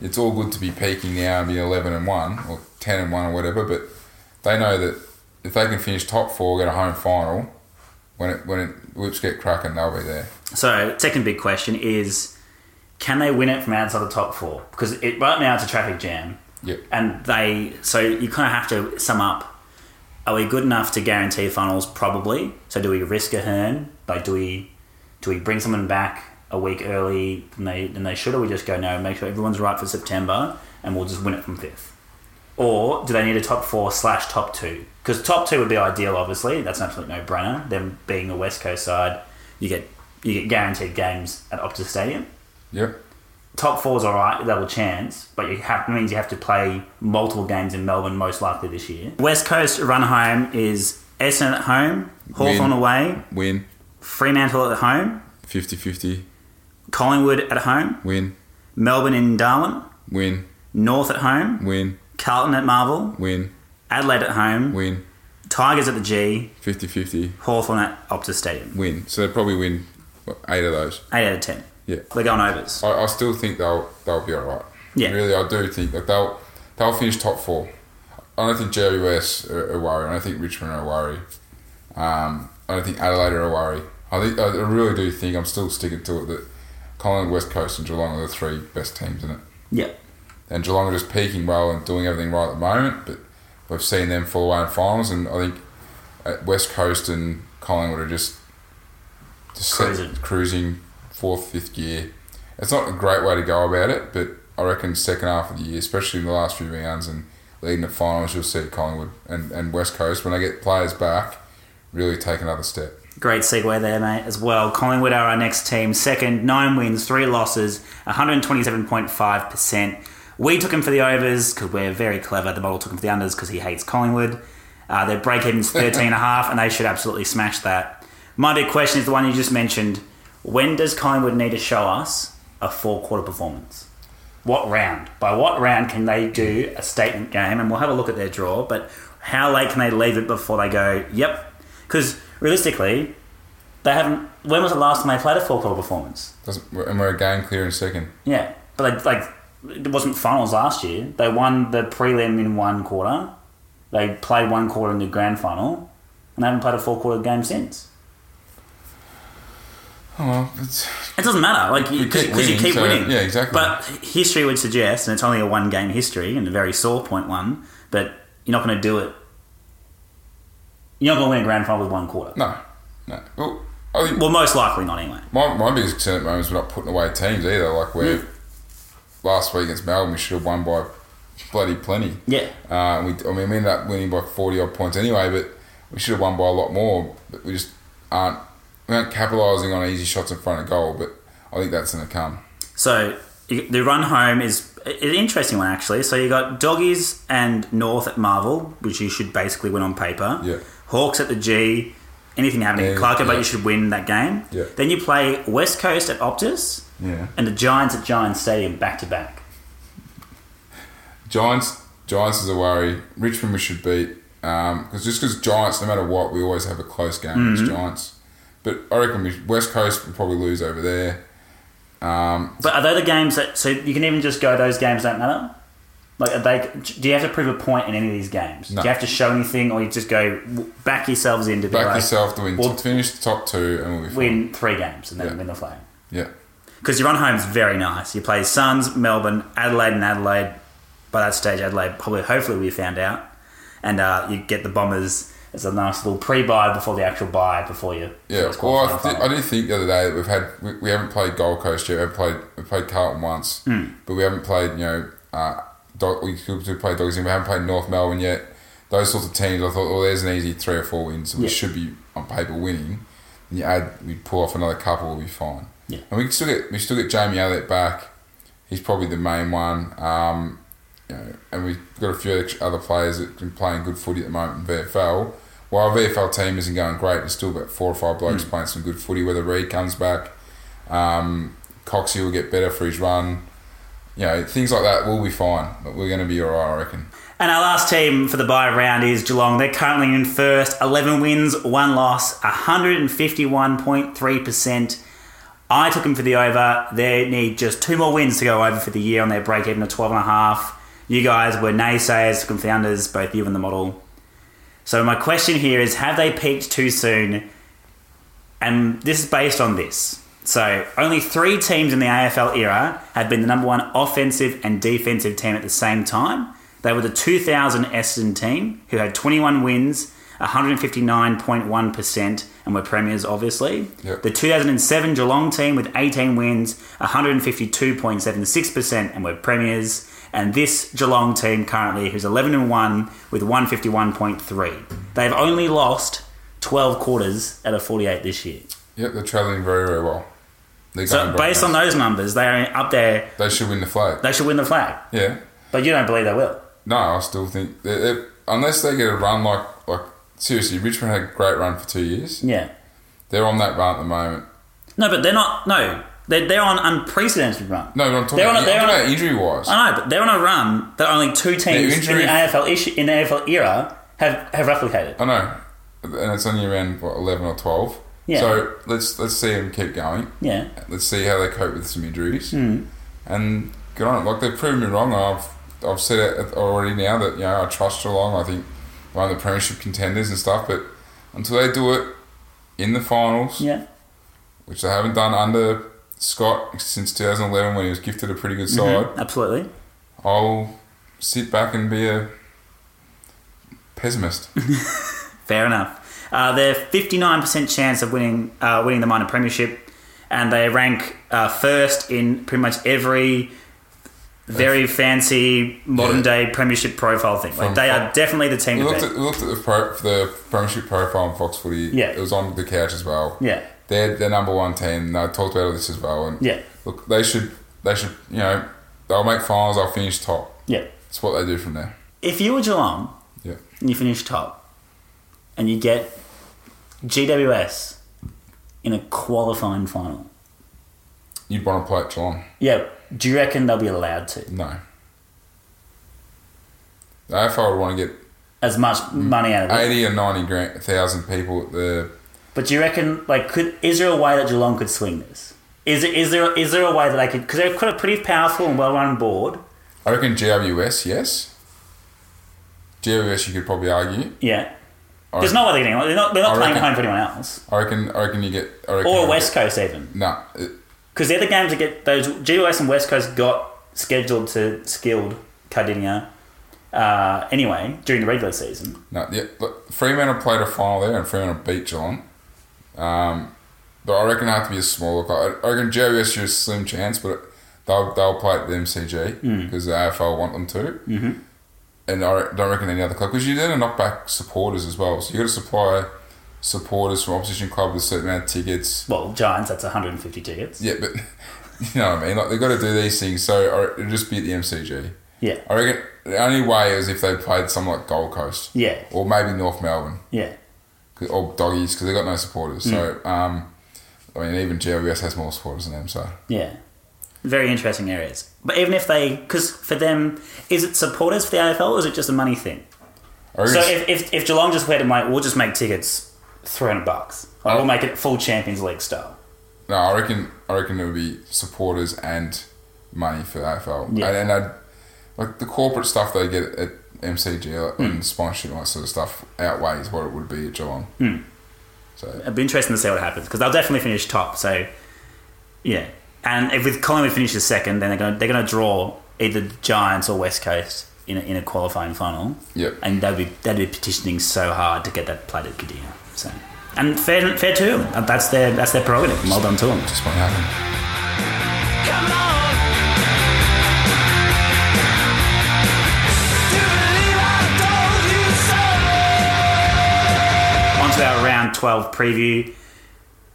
It's all good to be peaking now and be 11 and 1 or 10 and 1 or whatever, but they know that if they can finish top four, get a home final, when it when it whips get cracking, they'll be there. So, second big question is can they win it from outside the top four? Because it, right now it's a traffic jam. Yep. And they, so you kind of have to sum up. Are we good enough to guarantee finals? Probably. So do we risk a Hurn? Like, do we do we bring someone back a week early than they than they should, or we just go no, make sure everyone's right for September, and we'll just win it from fifth? Or do they need a top four slash top two? Because top two would be ideal, obviously. That's an absolute no brainer. Them being the West Coast side, you get you get guaranteed games at Optus Stadium Yep. top four's all right, double chance, but you have means you have to play multiple games in Melbourne most likely this year. West Coast run home is Essendon at home, Hawthorn away, Win. Fremantle at home, 50-50. Collingwood at home, Win. Melbourne in Darwin, Win. North at home, Win. Carlton at Marvel, Win. Adelaide at home, Win. Tigers at the G, 50-50. Hawthorn at Optus Stadium. Win. So they probably win what, eight of those. 8 out of 10. Yeah. They're going overs. I, I still think they'll they'll be all right. Yeah. Really, I do think that they'll they'll finish top four. I don't think GWS are, are worried. I don't think Richmond are worried. Um, I don't think Adelaide are a worry. I think I really do think I'm still sticking to it that Collingwood, West Coast, and Geelong are the three best teams in it. Yeah. And Geelong are just peaking well and doing everything right at the moment, but we've seen them fall away in finals, and I think uh, West Coast and Collingwood are just just set- Cruising. cruising fourth, fifth gear. It's not a great way to go about it, but I reckon second half of the year, especially in the last few rounds and leading the finals, you'll see Collingwood and, and West Coast when they get players back really take another step. Great segue there, mate, as well. Collingwood are our next team. Second, nine wins, three losses, 127.5%. We took him for the overs because we're very clever. The model took him for the unders because he hates Collingwood. Uh, their break even's 13.5, and they should absolutely smash that. My big question is the one you just mentioned. When does Collingwood need to show us a four quarter performance? What round? By what round can they do a statement game? And we'll have a look at their draw. But how late can they leave it before they go? Yep. Because realistically, they haven't. When was the last time they played a four quarter performance? Doesn't, and we're a game clear in second. Yeah, but they, like it wasn't finals last year. They won the prelim in one quarter. They played one quarter in the grand final, and they haven't played a four quarter game since. Oh, well, It doesn't matter, like because keep you keep so- winning. yeah, exactly. But history would suggest, and it's only a one game history and a very sore point one, but you're not going to do it. You're not going to win a grand final with one quarter. no, no. Well, I think Well, most likely not anyway. my, my biggest concern at the moment is we're not putting away teams either. Like where Mm. last week against Melbourne, we should have won by bloody plenty. Yeah, Uh, we, I mean, we ended up winning by 40 odd points anyway, but we should have won by a lot more. But we just aren't, we aren't capitalising on easy shots in front of goal, but I think that's going to come. So you- the run home is an interesting one actually. So you got doggies and North at Marvel, which you should basically win on paper. Yeah. Hawks at the G. Anything happening Yeah, but yeah. you should win that game. Yeah. Then you play West Coast at Optus Yeah. and the Giants at Giants Stadium back to back. Giants, Giants is a worry. Richmond we should beat because just because Giants, no matter what, we always have a close game Mm-hmm. against Giants. But I reckon we, West Coast will probably lose over there. Um, But are they the games that so you can even just go those games don't matter? Like are they? Do you have to prove a point in any of these games? No. Do you have to show anything, or you just go back yourselves in to be back like, yourself to win, Well- finish the top two, and we'll win three games and then Yeah. win the flag? Yeah, Because your run home is very nice. You play Suns, Melbourne, Adelaide, and Adelaide. By that stage, Adelaide probably, hopefully, we found out, and uh, you get the Bombers as a nice little pre-bye before the actual bye before you. yeah. Well, I, th- I did think the other day that we've had we, we haven't played Gold Coast yet. We've played we played Carlton once, Hmm. but we haven't played you know uh, dog, we could play Dogs and we haven't played North Melbourne yet. Those sorts of teams, I thought, well, there's an easy three or four wins. So we Yeah. should be on paper winning. And you add, we pull off another couple, we'll be fine. Yeah. And we still get we still get Jamie Elliott back. He's probably the main one. Um, you know, and we've got a few other players that can play in good footy at the moment in VFL. While our VFL team isn't going great, there's still about four or five blokes playing some good footy. Whether Reid comes back, um, Coxie will get better for his run. You know, things like that will be fine. But we're going to be alright, I reckon. And our last team for the bye round is Geelong. They're currently in first, 11 wins, one loss, 151.3%. I took them for the over. They need just two more wins to go over for the year on their break even of 12.5. You guys were naysayers, took them for the unders, both you and the model. So my question here is, have they peaked too soon? And this is based on this. So only three teams in the AFL era have been the number one offensive and defensive team at the same time. They were the 2000 Essendon team, who had 21 wins, 159.1%, and were premiers, obviously. Yep. The 2007 Geelong team with 18 wins, 152.76%, and were premiers. And this Geelong team currently, who's 11 and 1 with 151.3. They've only lost 12 quarters out of 48 this year. Yep, they're travelling very, very well. So based on those numbers, they are up there. they should win the flag. They should win the flag, Yeah. but you don't believe they will. No, I still think unless they get a run like like seriously, Richmond had a great run for two years. Yeah. They're on that run at the moment. No, but they're not. No, they're, they're on unprecedented run. No, I'm talking They're on a- about, they're on about injury wise. I know, but they're on a run that only two teams in the AFL issue, in the AFL era have have replicated. I know, and it's only around what eleven or twelve. Yeah. So let's let's see them keep going. Yeah. Let's see how they cope with some injuries, Hmm. and get on it. Like they've proven me wrong. I've I've said it already now that you know I trust Geelong. I think one of the premiership contenders and stuff. But until they do it in the finals, Yeah. which they haven't done under Scott since 2011 when he was gifted a pretty good side, Absolutely. I'll sit back and be a pessimist. Fair enough. Uh, they're fifty nine percent chance of winning uh, winning the minor premiership, and they rank uh, first in pretty much every very fancy modern Yeah. day premiership profile thing. Like From- they are definitely the team We looked at, we looked at the, pro, the premiership profile on Fox Footy. Yeah. It was on the couch as well. Yeah. They're, they're number one team. and I talked about all this as well. And Yeah. look, they should, they should, you know, they'll make finals, they'll finish top. Yeah. it's what they do from there. If you were Geelong Yeah. and you finish top, and you get GWS in a qualifying final, you'd want to play at Geelong. Yeah. Do you reckon they'll be allowed to? No. The AFL would want to get As much money out of it. 80 or 90 grand, thousand people at the. But do you reckon, like, could is there a way that Geelong could swing this? Is it is there is there a way that they could? Because they've got a pretty powerful and well run board. I reckon GWS, yes. GWS, you could probably argue. Yeah. There's no way they're getting. They're not. They're not playing reckon- home for anyone else, I reckon. I reckon you get. Reckon or West get- Coast even. It- Because they're the games that get those GWS and West Coast got scheduled to skilled Kardinia uh, anyway during the regular season. no. Yeah, look, Fremantle played a final there, and Fremantle beat Geelong. Um, but I reckon it have to be a smaller club. I reckon GWS is a slim chance, but they'll they'll play at the MCG Hmm. because the AFL want them to. Mm-hmm. And I don't reckon any other club because you're going to knock back supporters as well. So you got to supply supporters from opposition club with a certain amount of tickets. Well, Giants, that's 150 tickets. Yeah, but you know what I mean. Like they've got to do these things, so it'll just be at the MCG. Yeah. I reckon the only way is if they played something like Gold Coast, Yeah. or maybe North Melbourne, Yeah, or Doggies, because they've got no supporters. So, Hmm. um, I mean, even GWS has more supporters than them. So, Yeah. Very interesting areas. But even if they, because for them, is it supporters for the AFL or is it just a money thing? So if, if, if Geelong just went to make, we'll just make tickets 300 bucks. Like, we'll make it full Champions League style. no, I reckon I reckon it would be supporters and money for the AFL, Yeah. and, and I'd, like the corporate stuff they get at MCG and sponsorship and all that sort of stuff outweighs what it would be at Geelong. Hmm. So, It'd be interesting to see what happens because they'll definitely finish top. So, yeah. And if with Collingwood finishes second, then they're going to they're going to draw either Giants or West Coast in a, in a qualifying final. Yep. And they'd be they'd be petitioning so hard to get that played at Kardinia. So, and fair fair to them. That's their that's their prerogative. Well done to them. just won't happen. Come on. Do you believe I told you so? On to our round 12 preview.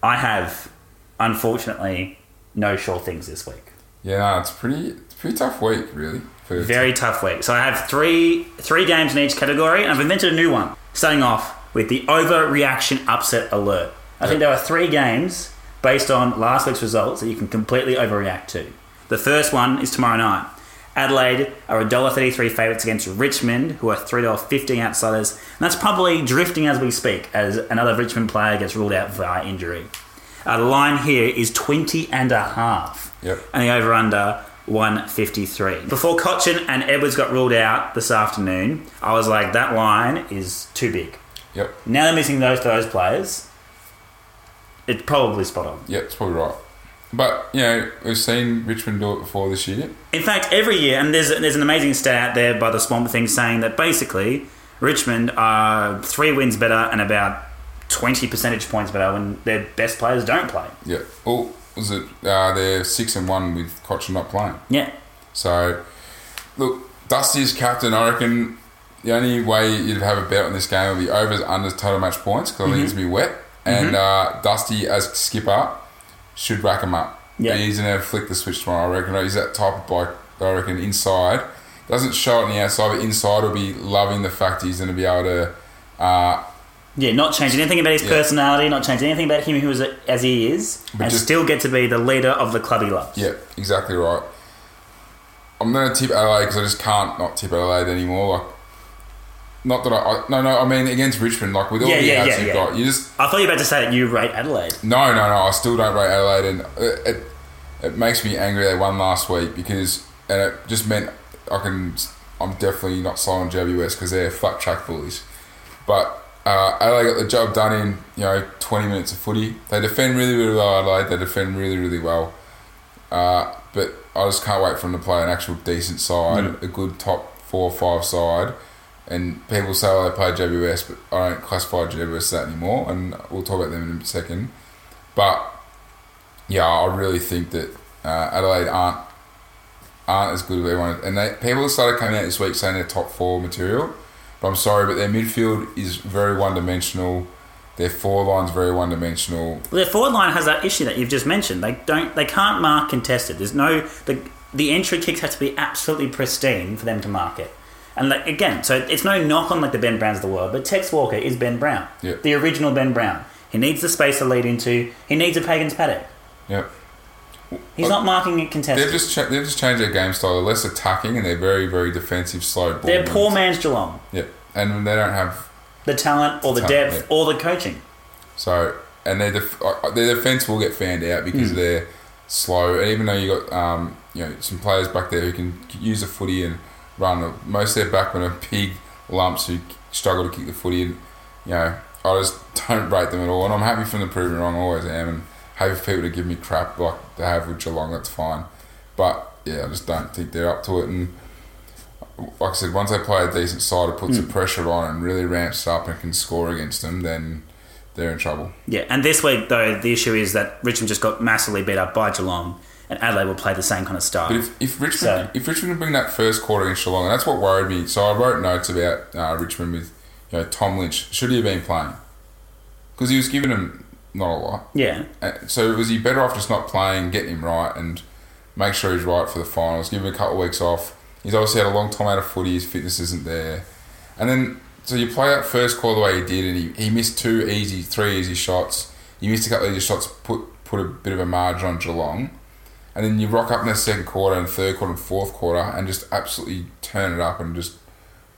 I have, unfortunately, no sure things this week. Yeah, it's pretty it's pretty tough week, really. Very tough week. So I have three three games in each category, and I've invented a new one. Starting off with the overreaction upset alert. I think there are three games based on last week's results that you can completely overreact to. The first one is tomorrow night. Adelaide are $1.33 favourites against Richmond, who are $3.50 outsiders. And that's probably drifting as we speak, as another Richmond player gets ruled out via injury. Uh, the line here is 20 and a half. Yep. And the over under 153. Before Cotchin and Edwards got ruled out this afternoon, I was like, that line is too big. Yep, Now they're missing those those players. It's probably spot on. yep, it's probably right. But you know, we've seen Richmond do it before this year. In fact, every year, and there's there's an amazing stat out there by the Swamp Thing saying that basically Richmond are three wins better and about 20 percentage points better when their best players don't play. Yeah. Oh, was it? Uh, they're six and one with Cotchin not playing. Yeah. So, look, Dusty's captain. I reckon the only way you'd have a bet on this game would be overs, unders, total match points because I think it's Mm-hmm. gonna be wet. And uh, Dusty as skipper should rack him up. Yeah. He's gonna flick the switch tomorrow. I reckon he's that type of bloke. I reckon inside doesn't show it on the outside, but inside will be loving the fact he's gonna be able to. Uh, Yeah, not change anything about his Yeah. personality, not change anything about him who is as he is, But and just- still get to be the leader of the club he loves. Yeah, exactly right. I'm going to tip Adelaide because I just can't not tip Adelaide anymore. Like, not that I, I no no I mean against Richmond like with all Yeah, the yeah, outs yeah, you've yeah. got you just I thought you were about to say that you rate Adelaide. no no no I still don't rate Adelaide and it, it, it makes me angry they won last week because and it just meant I can I'm definitely not sold on GWS because they're flat track bullies but uh, Adelaide got the job done in you know 20 minutes of footy they defend really really well Adelaide they defend really really well uh, but I just can't wait for them to play an actual decent side, a good top four or five side. And people say, oh, they play GWS, but I don't classify GWS that anymore, and we'll talk about them in a second. But yeah, I really think that uh, Adelaide aren't aren't as good as everyone. And they, people started coming out this week saying they're top four material, but I'm sorry, but their midfield is very one dimensional. Their forward line's very one dimensional. Well, their forward line has that issue that you've just mentioned. They don't, they can't mark contested. There's no the the entry kicks have to be absolutely pristine for them to mark it. And like, again, so it's no knock on like the Ben Browns of the world, but Tex Walker is Ben Brown, Yeah. the original Ben Brown. He needs the space to lead into. He needs a Pagan's paddock. Yep. He's uh, not marking it They've just cha- they've just changed their game style. They're less attacking and they're very very defensive, slow ball. They're poor man's Geelong. Yeah, and they don't have The talent or the Talent, depth yeah. or the coaching. so and their def- uh, their defense will get fanned out because Hmm. they're slow. And even though you got um, you know some players back there who can use the footy and run, most of their backmen are big lumps who struggle to kick the footy. And you know, I just don't rate them at all. And I'm happy for them to prove me wrong. I always am, and happy for people to give me crap like they have with Geelong. That's fine, but yeah, I just don't think they're up to it. And like I said, once they play a decent side, it puts Hmm. the pressure on and really ramps up and can score against them, then they're in trouble. Yeah, and this week though the issue is that Richmond just got massively beat up by Geelong, and Adelaide will play the same kind of style. But if, if Richmond So- if Richmond can bring that first quarter against Geelong, and that's what worried me. So I wrote notes about uh, Richmond with you know Tom Lynch. Should he have been playing? Because he was giving him not a lot. yeah, Uh, So was he better off just not playing, getting him right, and make sure he's right for the finals? Give him a couple of weeks off. He's obviously had a long time out of footy. His fitness isn't there, and then so you play that first quarter the way he did, and he, he missed two easy, three easy shots. You missed a couple of easy shots, put put a bit of a margin on Geelong, and then you rock up in the second quarter and third quarter and fourth quarter, and just absolutely turn it up and just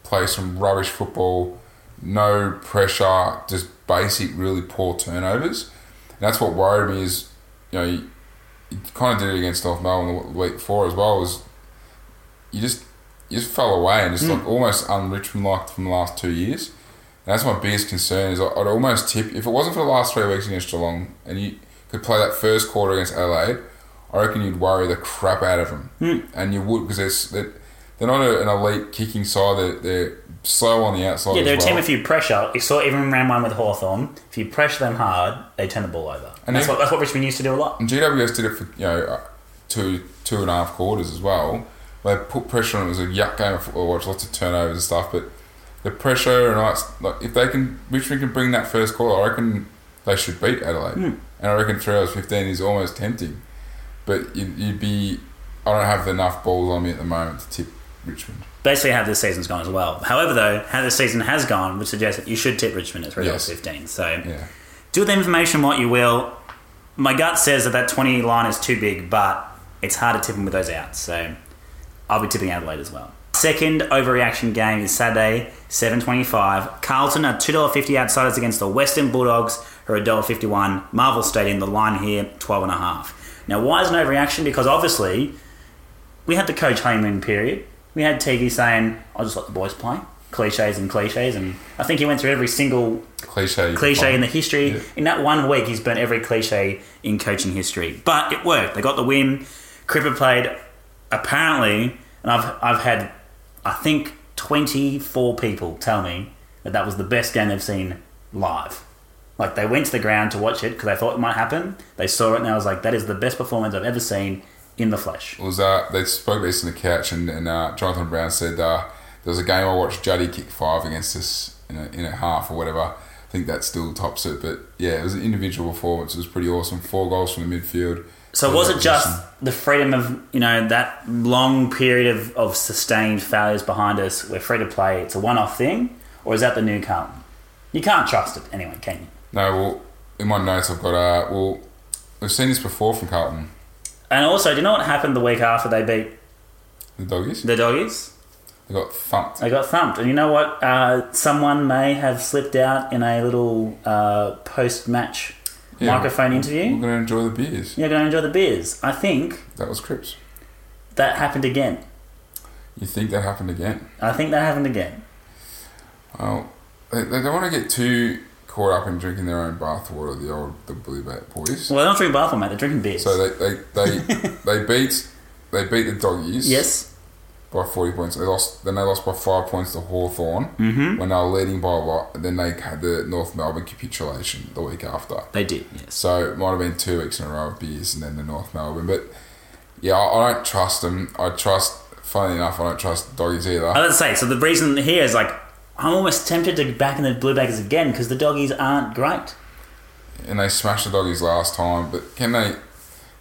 play some rubbish football, no pressure, just basic, really poor turnovers. And that's what worried me is, you know, he, you kind of did it against North Melbourne the week before as well. Was you just you just fell away and just like almost un-Richmond like from the last two years. And that's my biggest concern is I'd almost tip if it wasn't for the last three weeks against Geelong and you could play that first quarter against Adelaide, I reckon you'd worry the crap out of them, and you would because they're they're not a, an elite kicking side. They're, they're slow on the outside. yeah, they're a well. team if you pressure. You saw even round one with Hawthorn. If you pressure them hard, they turn the ball over. And that's they- what that's what Richmond used to do a lot. And GWS did it for you know uh, two two and a half quarters as well. They put pressure on. It was a yuck game of football. Watch lots of turnovers and stuff, but the pressure and it's like if they can Richmond can bring that first quarter, I reckon they should beat Adelaide. Hmm. And I reckon three hours fifteen is almost tempting, but you'd, you'd be. I don't have enough balls on me at the moment to tip Richmond. Basically, how this season's gone as well. However, though, how this season has gone would suggest that you should tip Richmond at three dollars Yes. fifteen. So Yeah, do with the information what you will. My gut says that that 20 line is too big, but it's hard to tip them with those outs. So I'll be tipping Adelaide as well. Second overreaction game is Saturday, 7.25. Carlton are $2.50 outsiders against the Western Bulldogs, who are $1.51. Marvel Stadium, the line here, 12.5. Now, why is an overreaction? Because obviously, we had the coach honeymoon period. We had TV saying, I'll just let the boys play. Cliches and cliches. And I think he went through every single cliche. cliche in the history. Yeah. In that one week, he's burnt every cliche in coaching history. But it worked. They got the win. Cripper played apparently, and I've I've had I think twenty four people tell me that that was the best game they've seen live. Like they went to the ground to watch it because they thought it might happen. They saw it and I was like, that is the best performance I've ever seen in the flesh. It was uh, they spoke about this on the couch, and, and uh, Jonathan Brown said uh, there was a game I watched Juddy kick five against us in a, in a half or whatever. I think that still tops it, but yeah, it was an individual performance. It was pretty awesome. Four goals from the midfield. So was it just the freedom of you know that long period of, of sustained failures behind us? We're free to play. It's a one-off thing, or is that the new Carlton? You can't trust it anyway, can you? no? Well, in my notes I've got uh, well, we've seen this before from Carlton, And also, do you know what happened the week after they beat the doggies. the doggies? They got thumped. They got thumped. And you know what? Uh, someone may have slipped out in a little uh, post-match Yeah, microphone interview. We're going to enjoy the beers. You're going to enjoy the beers. I think That was Cripps. that happened again. You think that happened again? I think that happened again. Well, they, they don't want to get too caught up in drinking their own bathwater. The old the Bully Bat boys. Well, they don't drink bathwater, mate. They're drinking beers. So they they, they, they beat they beat the doggies. yes. By 40 points. They lost. Then they lost by five points to Hawthorn Mm-hmm. when they were leading by a lot. And then they had the North Melbourne capitulation the week after. They did, yes. So it might have been two weeks in a row of beers and then the North Melbourne. But yeah, I, I don't trust them. I trust. Funny enough, I don't trust the doggies either. I was say, so the reason here is like, I'm almost tempted to back in the Blue Baggers again because the doggies aren't great. and they smashed the doggies last time. But can they?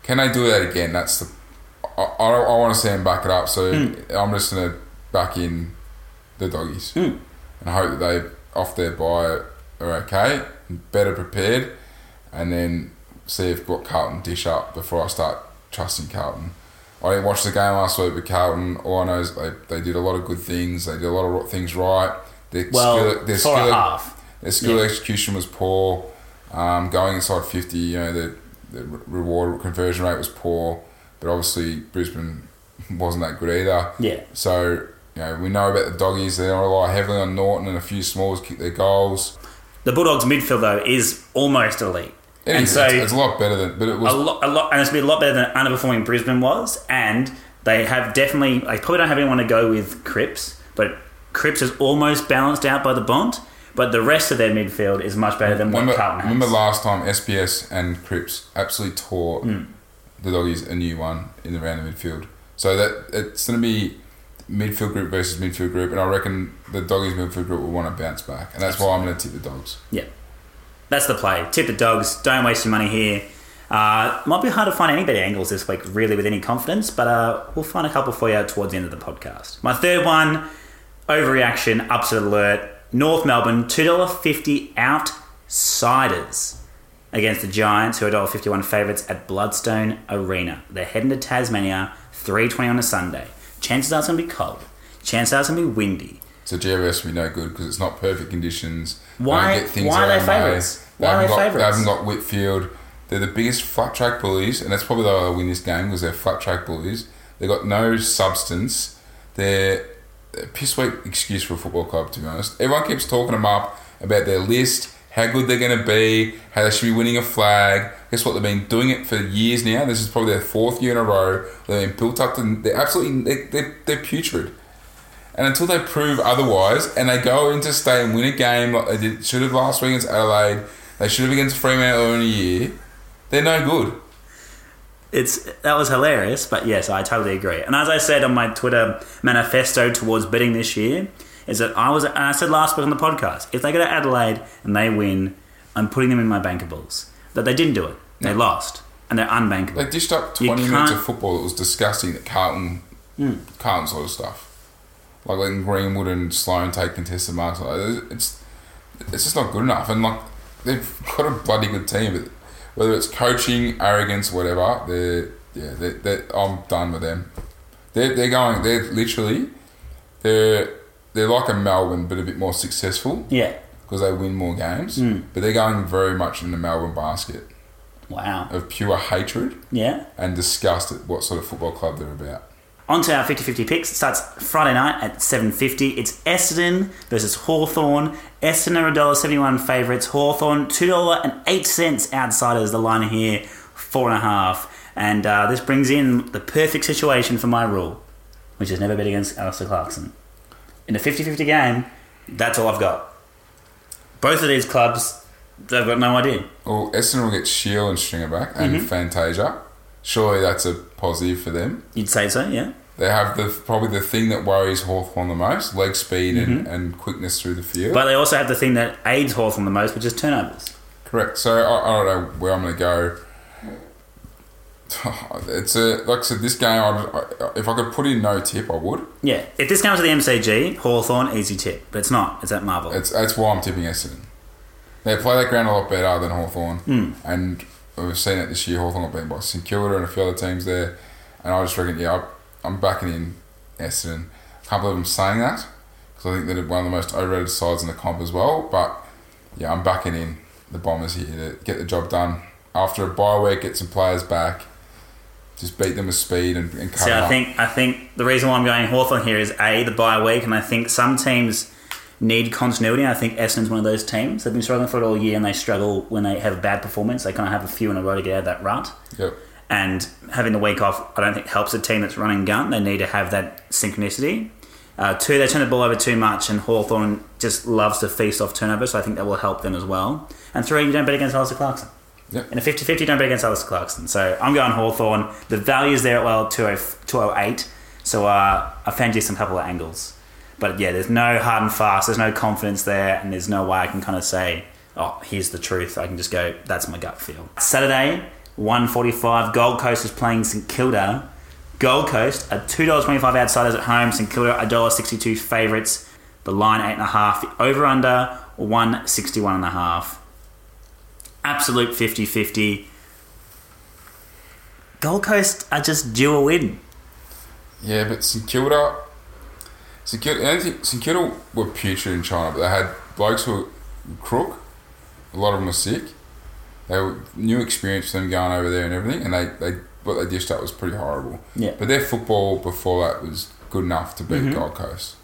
Can they do that again? That's the. I, I, I want to see them back it up. So I'm just gonna back in the doggies Hmm. and hope that they off their bye are okay, better prepared, and then see if what Carlton dish up before I start trusting Carlton. I didn't watch the game last week with Carlton. All I know is they, they did a lot of good things. They did a lot of things right. Their Well, skill, their skill, half. their skill Yeah. execution was poor. Um, going inside 50, you know, the, the reward conversion rate was poor. But obviously, Brisbane wasn't that good either. Yeah. So, you know, we know about the doggies. They rely heavily on Naughton and a few smalls kick their goals. The Bulldogs midfield though is almost elite, It and is- so it's, it's a lot better than, but it was a lot, a lot, and it's been a lot better than underperforming Brisbane was. And they have definitely, they probably don't have anyone to go with Cripps, but Cripps is almost balanced out by the Bond. But the rest of their midfield is much better than what Remember, Carlton has. remember last time SPS and Cripps absolutely tore Hmm. The doggies a new one in the round of midfield. So that it's going to be midfield group versus midfield group, and I reckon the doggies midfield group will want to bounce back, and that's why I'm going to tip the dogs. Yeah. That's the play. Tip the dogs. Don't waste your money here. Uh, might be hard to find any better angles this week, really, with any confidence, but uh, we'll find a couple for you towards the end of the podcast. My third one overreaction, upset alert. North Melbourne, $2.50 outsiders against the Giants, who are $1.51 favourites at Blundstone Arena. They're heading to Tasmania, 3.20 on a Sunday. Chances are it's going to be cold. Chances are it's going to be windy. So GWS will be no good because it's not perfect conditions. Why- get things why are they their own way. favourites? They Why are they got, favourites? They haven't got Whitfield. They're the biggest flat track bullies, and that's probably why they'll win this game because they're flat track bullies. They've got no substance. They're a piss weak excuse for a football club, to be honest. Everyone keeps talking them up about their list, how good they're going to be, how they should be winning a flag. Guess what? They've been doing it for years now. This is probably their fourth year in a row. They've been built up to. They're absolutely. They're, they're, they're putrid. And until they prove otherwise, and they go into state and win a game like they did, should have last week against Adelaide, they should have against Fremantle in a year, they're no good. It's that was hilarious, but yes, I totally agree. And as I said on my Twitter manifesto towards betting this year, is that I was and I said last week on the podcast, if they go to Adelaide and they win, I'm putting them in my bankables. That they didn't do it. They No. lost, and they're unbankable. They dished up You 20 minutes of football that was disgusting at Carlton, hmm. Carlton sort of stuff. Like letting Greenwood and Sloane take contested marks. Like, it's, it's just not good enough. And like they've got a bloody good team, but whether it's coaching, arrogance, whatever, they're yeah, they they I'm done with them. They're they're going. They're literally they're they're like a Melbourne, but a bit more successful yeah. because they win more games. Hmm. But they're going very much in the Melbourne basket Wow. of pure hatred Yeah. and disgust at what sort of football club they're about. On to our 50-50 picks. It starts Friday night at 7.50. It's Essendon versus Hawthorn. Essendon are $1.71 favourites. Hawthorn, $2.08 outsiders. The line here, 4.5. And uh, this brings in the perfect situation for my rule, which is never bet against Alastair Clarkson. In a 50-50 game, that's all I've got. Both of these clubs, they've got no idea. Well, Essendon will get Shiel and Stringer back and Mm-hmm. Fantasia. Surely that's a positive for them. You'd say so, yeah? They have the probably the thing that worries Hawthorn the most leg speed and, and quickness through the field. Mm-hmm. But they also have the thing that aids Hawthorn the most, which is turnovers. Correct. So I, I don't know where I'm going to go. It's a like I said. This game, I, I, if I could put in no tip, I would. Yeah, if this comes to the MCG, Hawthorn, easy tip. But it's not. It's at Marvel. It's that's why I'm tipping Essendon. They play that ground a lot better than Hawthorn, Hmm. and we've seen it this year. Hawthorn got beaten by St Kilda and a few other teams there, and I just reckon, yeah, I'm backing in Essendon. Can't believe I'm saying that because I think they're one of the most overrated sides in the comp as well. But yeah, I'm backing in the Bombers here to get the job done after a bye week, get some players back, just beat them with speed and, and cover See, I think I think the reason why I'm going Hawthorn here is a the bye week, and I think some teams need continuity. I think Essendon's one of those teams. They've been struggling for it all year, and they struggle when they have a bad performance. They kind of have a few in a row to get out of that rut. Yep. And having the week off, I don't think helps a team that's running gun. They need to have that synchronicity. Uh, two, they turn the ball over too much, and Hawthorn just loves to feast off turnovers, so I think that will help them as well. And three, you don't bet against Alastair Clarkson. Yep. In a 50 50, don't bet against Alastair Clarkson. So I'm going Hawthorn. The value's there at well 20 208. So uh, I found you some couple of angles. But yeah, there's no hard and fast, there's no confidence there, and there's no way I can kind of say, oh, here's the truth. I can just go, that's my gut feel. Saturday, 145, Gold Coast is playing St Kilda. Gold Coast are $2.25 outsiders at home. St Kilda $1.62 favourites. The line 8.5. The over under 161.5. Absolute 50 50. Gold Coast are just due a win. Yeah, but St Kilda, St Kilda, I think St Kilda were putrid in China, but they had blokes who were crook. A lot of them were sick. They were new experience for them going over there and everything, and they, they what they dished up was pretty horrible. Yeah. But their football before that was good enough to beat mm-hmm. Gold Coast.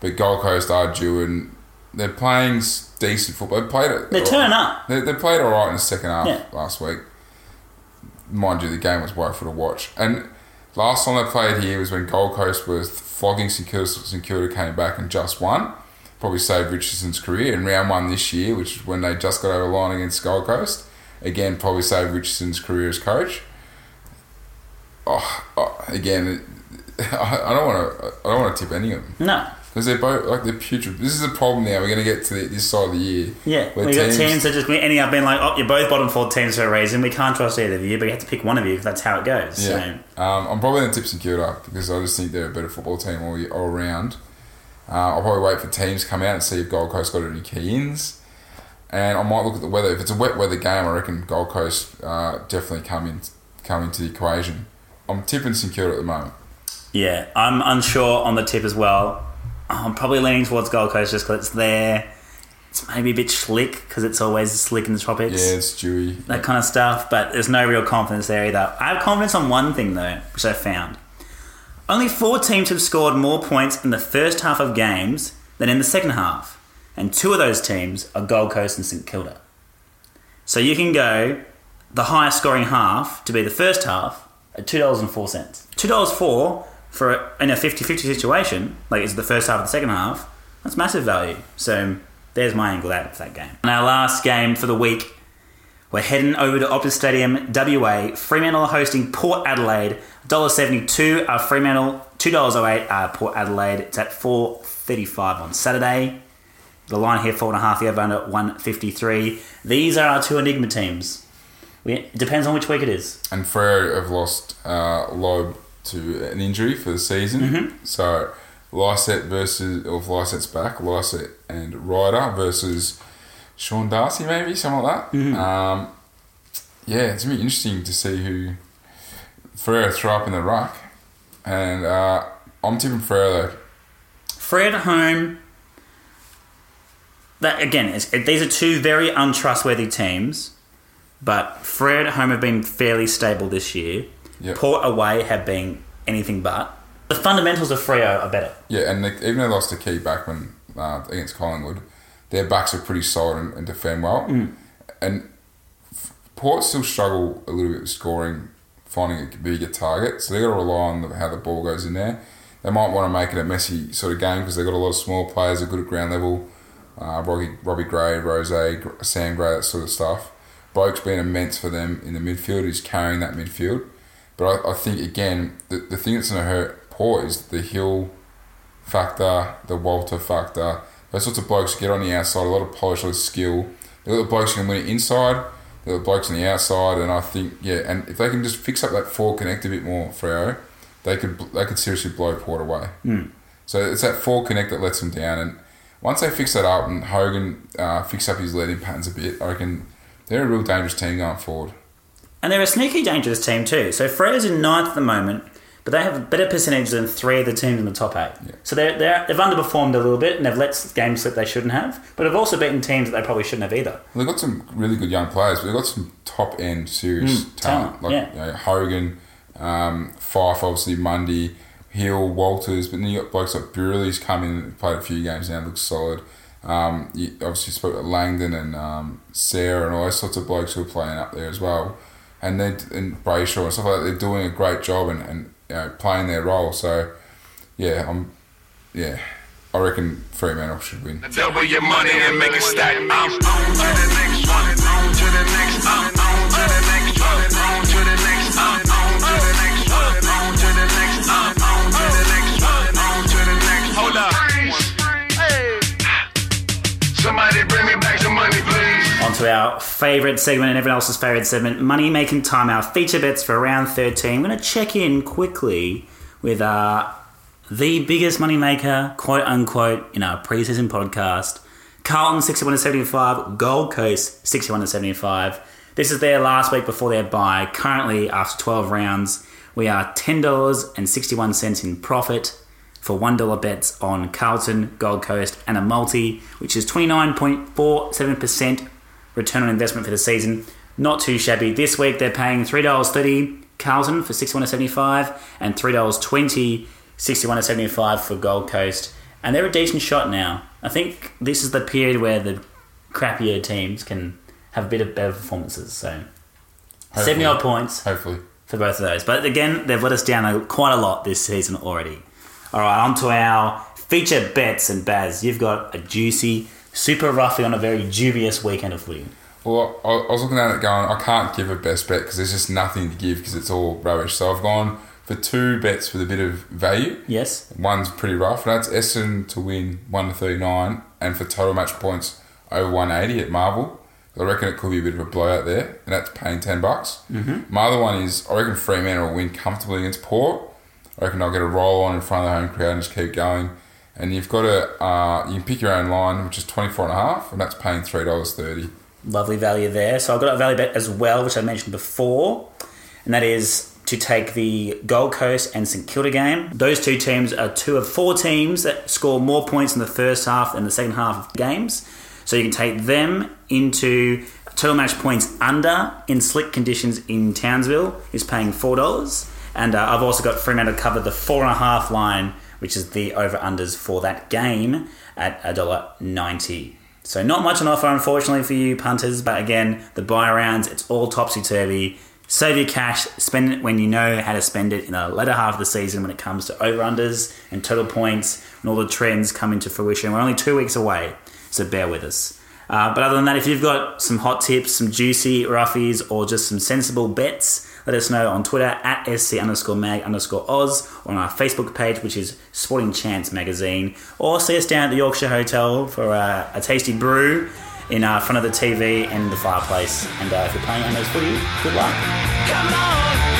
But Gold Coast are due, and they're playing decent football. They played it. They turn up. They, they played all right in the second half Yeah. last week. Mind you, the game was woeful to watch. And last time they played here was when Gold Coast was flogging St Kilda. St Kilda came back and just won. Probably saved Richardson's career. And round one this year, which is when they just got over the line against Gold Coast, again probably saved Richardson's career as coach. Oh, oh, again, I, I don't want to. I don't want to tip any of them No. Because they're both like they're putrid. This is a problem now. We're going to get to the, this side of the year. Yeah, where we got teams that just ending up being like, oh, you're both bottom four teams for a reason. We can't trust either of you, but you have to pick one of you because that's how it goes. Yeah, So, um, I'm probably going to tip St Kilda because I just think they're a better football team all, year, all around. Uh, I'll probably wait for teams to come out and see if Gold Coast got any key ins. And I might look at the weather. If it's a wet weather game, I reckon Gold Coast uh, definitely come in come into the equation. I'm tipping St Kilda at the moment. yeah, I'm unsure on the tip as well. I'm probably leaning towards Gold Coast just because it's there. It's maybe a bit slick because it's always slick in the tropics. Yeah, it's dewy. that kind of stuff, but there's no real confidence there either. I have confidence on one thing though, which I found. Only four teams have scored more points in the first half of games than in the second half, and two of those teams are Gold Coast and St Kilda. So you can go the highest scoring half to be the first half at two dollars and four cents. Two dollars four for a, in a 50-50 situation, like it's the first half of the second half. That's massive value. So there's my angle out of that game. And our last game for the week we're heading over to Optus Stadium, WA. Fremantle hosting Port Adelaide. $1.72 are Fremantle, $2.08 are Port Adelaide. It's at 4.35 on Saturday. The line here, four and a half, the over under 153. These are our two Enigma teams. We, it depends on which week it is. And Freo have lost uh, Loeb to an injury for the season. Mm-hmm. So Lycett versus, or if Lycett's back, Lysette and Ryder versus Sean Darcy, maybe, something like that. Mm-hmm. Um, yeah, it's be interesting to see who Freo throw up in the ruck. And uh, I'm tipping Freo though. Fred at home. That again, it's, it, these are two very untrustworthy teams, but Fred at home have been fairly stable this year. Yep. Port away have been anything but. The fundamentals of Freo are better. Yeah, and they, even though they lost a Key Backman uh, against Collingwood, their backs are pretty solid and, and defend well. Mm. And Port still struggle a little bit with scoring, finding a bigger target. So they got to rely on the, how the ball goes in there. They might want to make it a messy sort of game because they've got a lot of small players that are good at ground level. Uh, Robbie, Robbie Gray, Rose, Sam Gray, that sort of stuff. Boak's been immense for them in the midfield. He's carrying that midfield. But I, I think, again, the, the thing that's going to hurt Port is the Hill factor, the Walter factor. Those sorts of blokes get on the outside, a lot of polish, a lot of skill. The blokes who can win it inside, the blokes on the outside, and I think, yeah, and if they can just fix up that four connect a bit more, Freo, they could they could seriously blow Port away. So it's that four connect that lets them down, and once they fix that up and Hogan uh, fix up his leading patterns a bit, I reckon they're a real dangerous team going forward. And they're a sneaky dangerous team too. So Freo's in ninth at the moment, but they have a better percentage than three of the teams in the top eight. So they're, they're, they've underperformed a little bit and they've let games slip they shouldn't have, but have also beaten teams that they probably shouldn't have either. Well, they've got some really good young players, but they've got some top end serious Mm, talent. Like yeah. you know, Hogan, um, Fyfe, obviously, Mundy, Hill, Walters, but then you got blokes like Burley's come in played a few games now, looks solid. Um, you obviously spoke about Langdon and um, Cerra and all those sorts of blokes who are playing up there as well. And they and Brayshaw and stuff like that, they're doing a great job and, and you know, playing their role. So, yeah, I'm, yeah, I reckon Fremantle should win. Double your money and make stack. I'm on to the next one. On to the next. I'm on to the next one. To our favourite segment and everyone else's favourite segment, Money Making Time, our feature bets for round 13. I'm going to check in quickly with uh, the biggest money maker, quote unquote, in our preseason podcast. Carlton 61 to 75, Gold Coast 61 to 75. This is their last week before their bye. Currently, after 12 rounds, we are $10.61 in profit for $1 bets on Carlton, Gold Coast, and a multi, which is 29.47% return on investment for the season. Not too shabby. This week they're paying $3.30 Carlton for 61.75 and $3.20 61.75 for Gold Coast. And they're a decent shot now. I think this is the period where the crappier teams can have a bit of better performances. So 70 odd points Hopefully. for both of those. But again, they've let us down quite a lot this season already. All right, on to our feature bets. And Baz, you've got a juicy, super roughly on a very dubious weekend of footy. Well, I was looking at it going, I can't give a best bet because there's just nothing to give because it's all rubbish. So I've gone for two bets with a bit of value. Yes? One's pretty rough. And that's Essendon to win 1 to 39 and for total match points over 180 at Marvel. I reckon it could be a bit of a blowout there, and that's paying 10 bucks. Mm-hmm. My other one is I reckon Fremantle will win comfortably against Port. I reckon I'll get a roll on in front of the home crowd and just keep going. And you've got a, uh, you can pick your own line, which is 24 and a half, and that's paying $3.30. Lovely value there. So I've got a value bet as well, which I mentioned before, and that is to take the Gold Coast and St Kilda game. Those two teams are two of four teams that score more points in the first half than the second half of games. So you can take them into total match points under in slick conditions in Townsville is paying four dollars, and uh, I've also got Fremantle covered the four and a half line, which is the over unders for that game at a dollar ninety. So not much on offer, unfortunately, for you punters. But again, the bye rounds, it's all topsy turvy. Save your cash, spend it when you know how to spend it in the latter half of the season when it comes to over unders and total points and all the trends come into fruition. We're only two weeks away, so bear with us. Uh, but other than that, if you've got some hot tips, some juicy roughies, or just some sensible bets, let us know on Twitter at sc underscore mag underscore oz or on our Facebook page, which is Sporting Chance Magazine, or see us down at the Yorkshire Hotel for uh, a tasty brew in uh, front of the TV and the fireplace. And uh, if you're playing Ando's footy, good luck. On.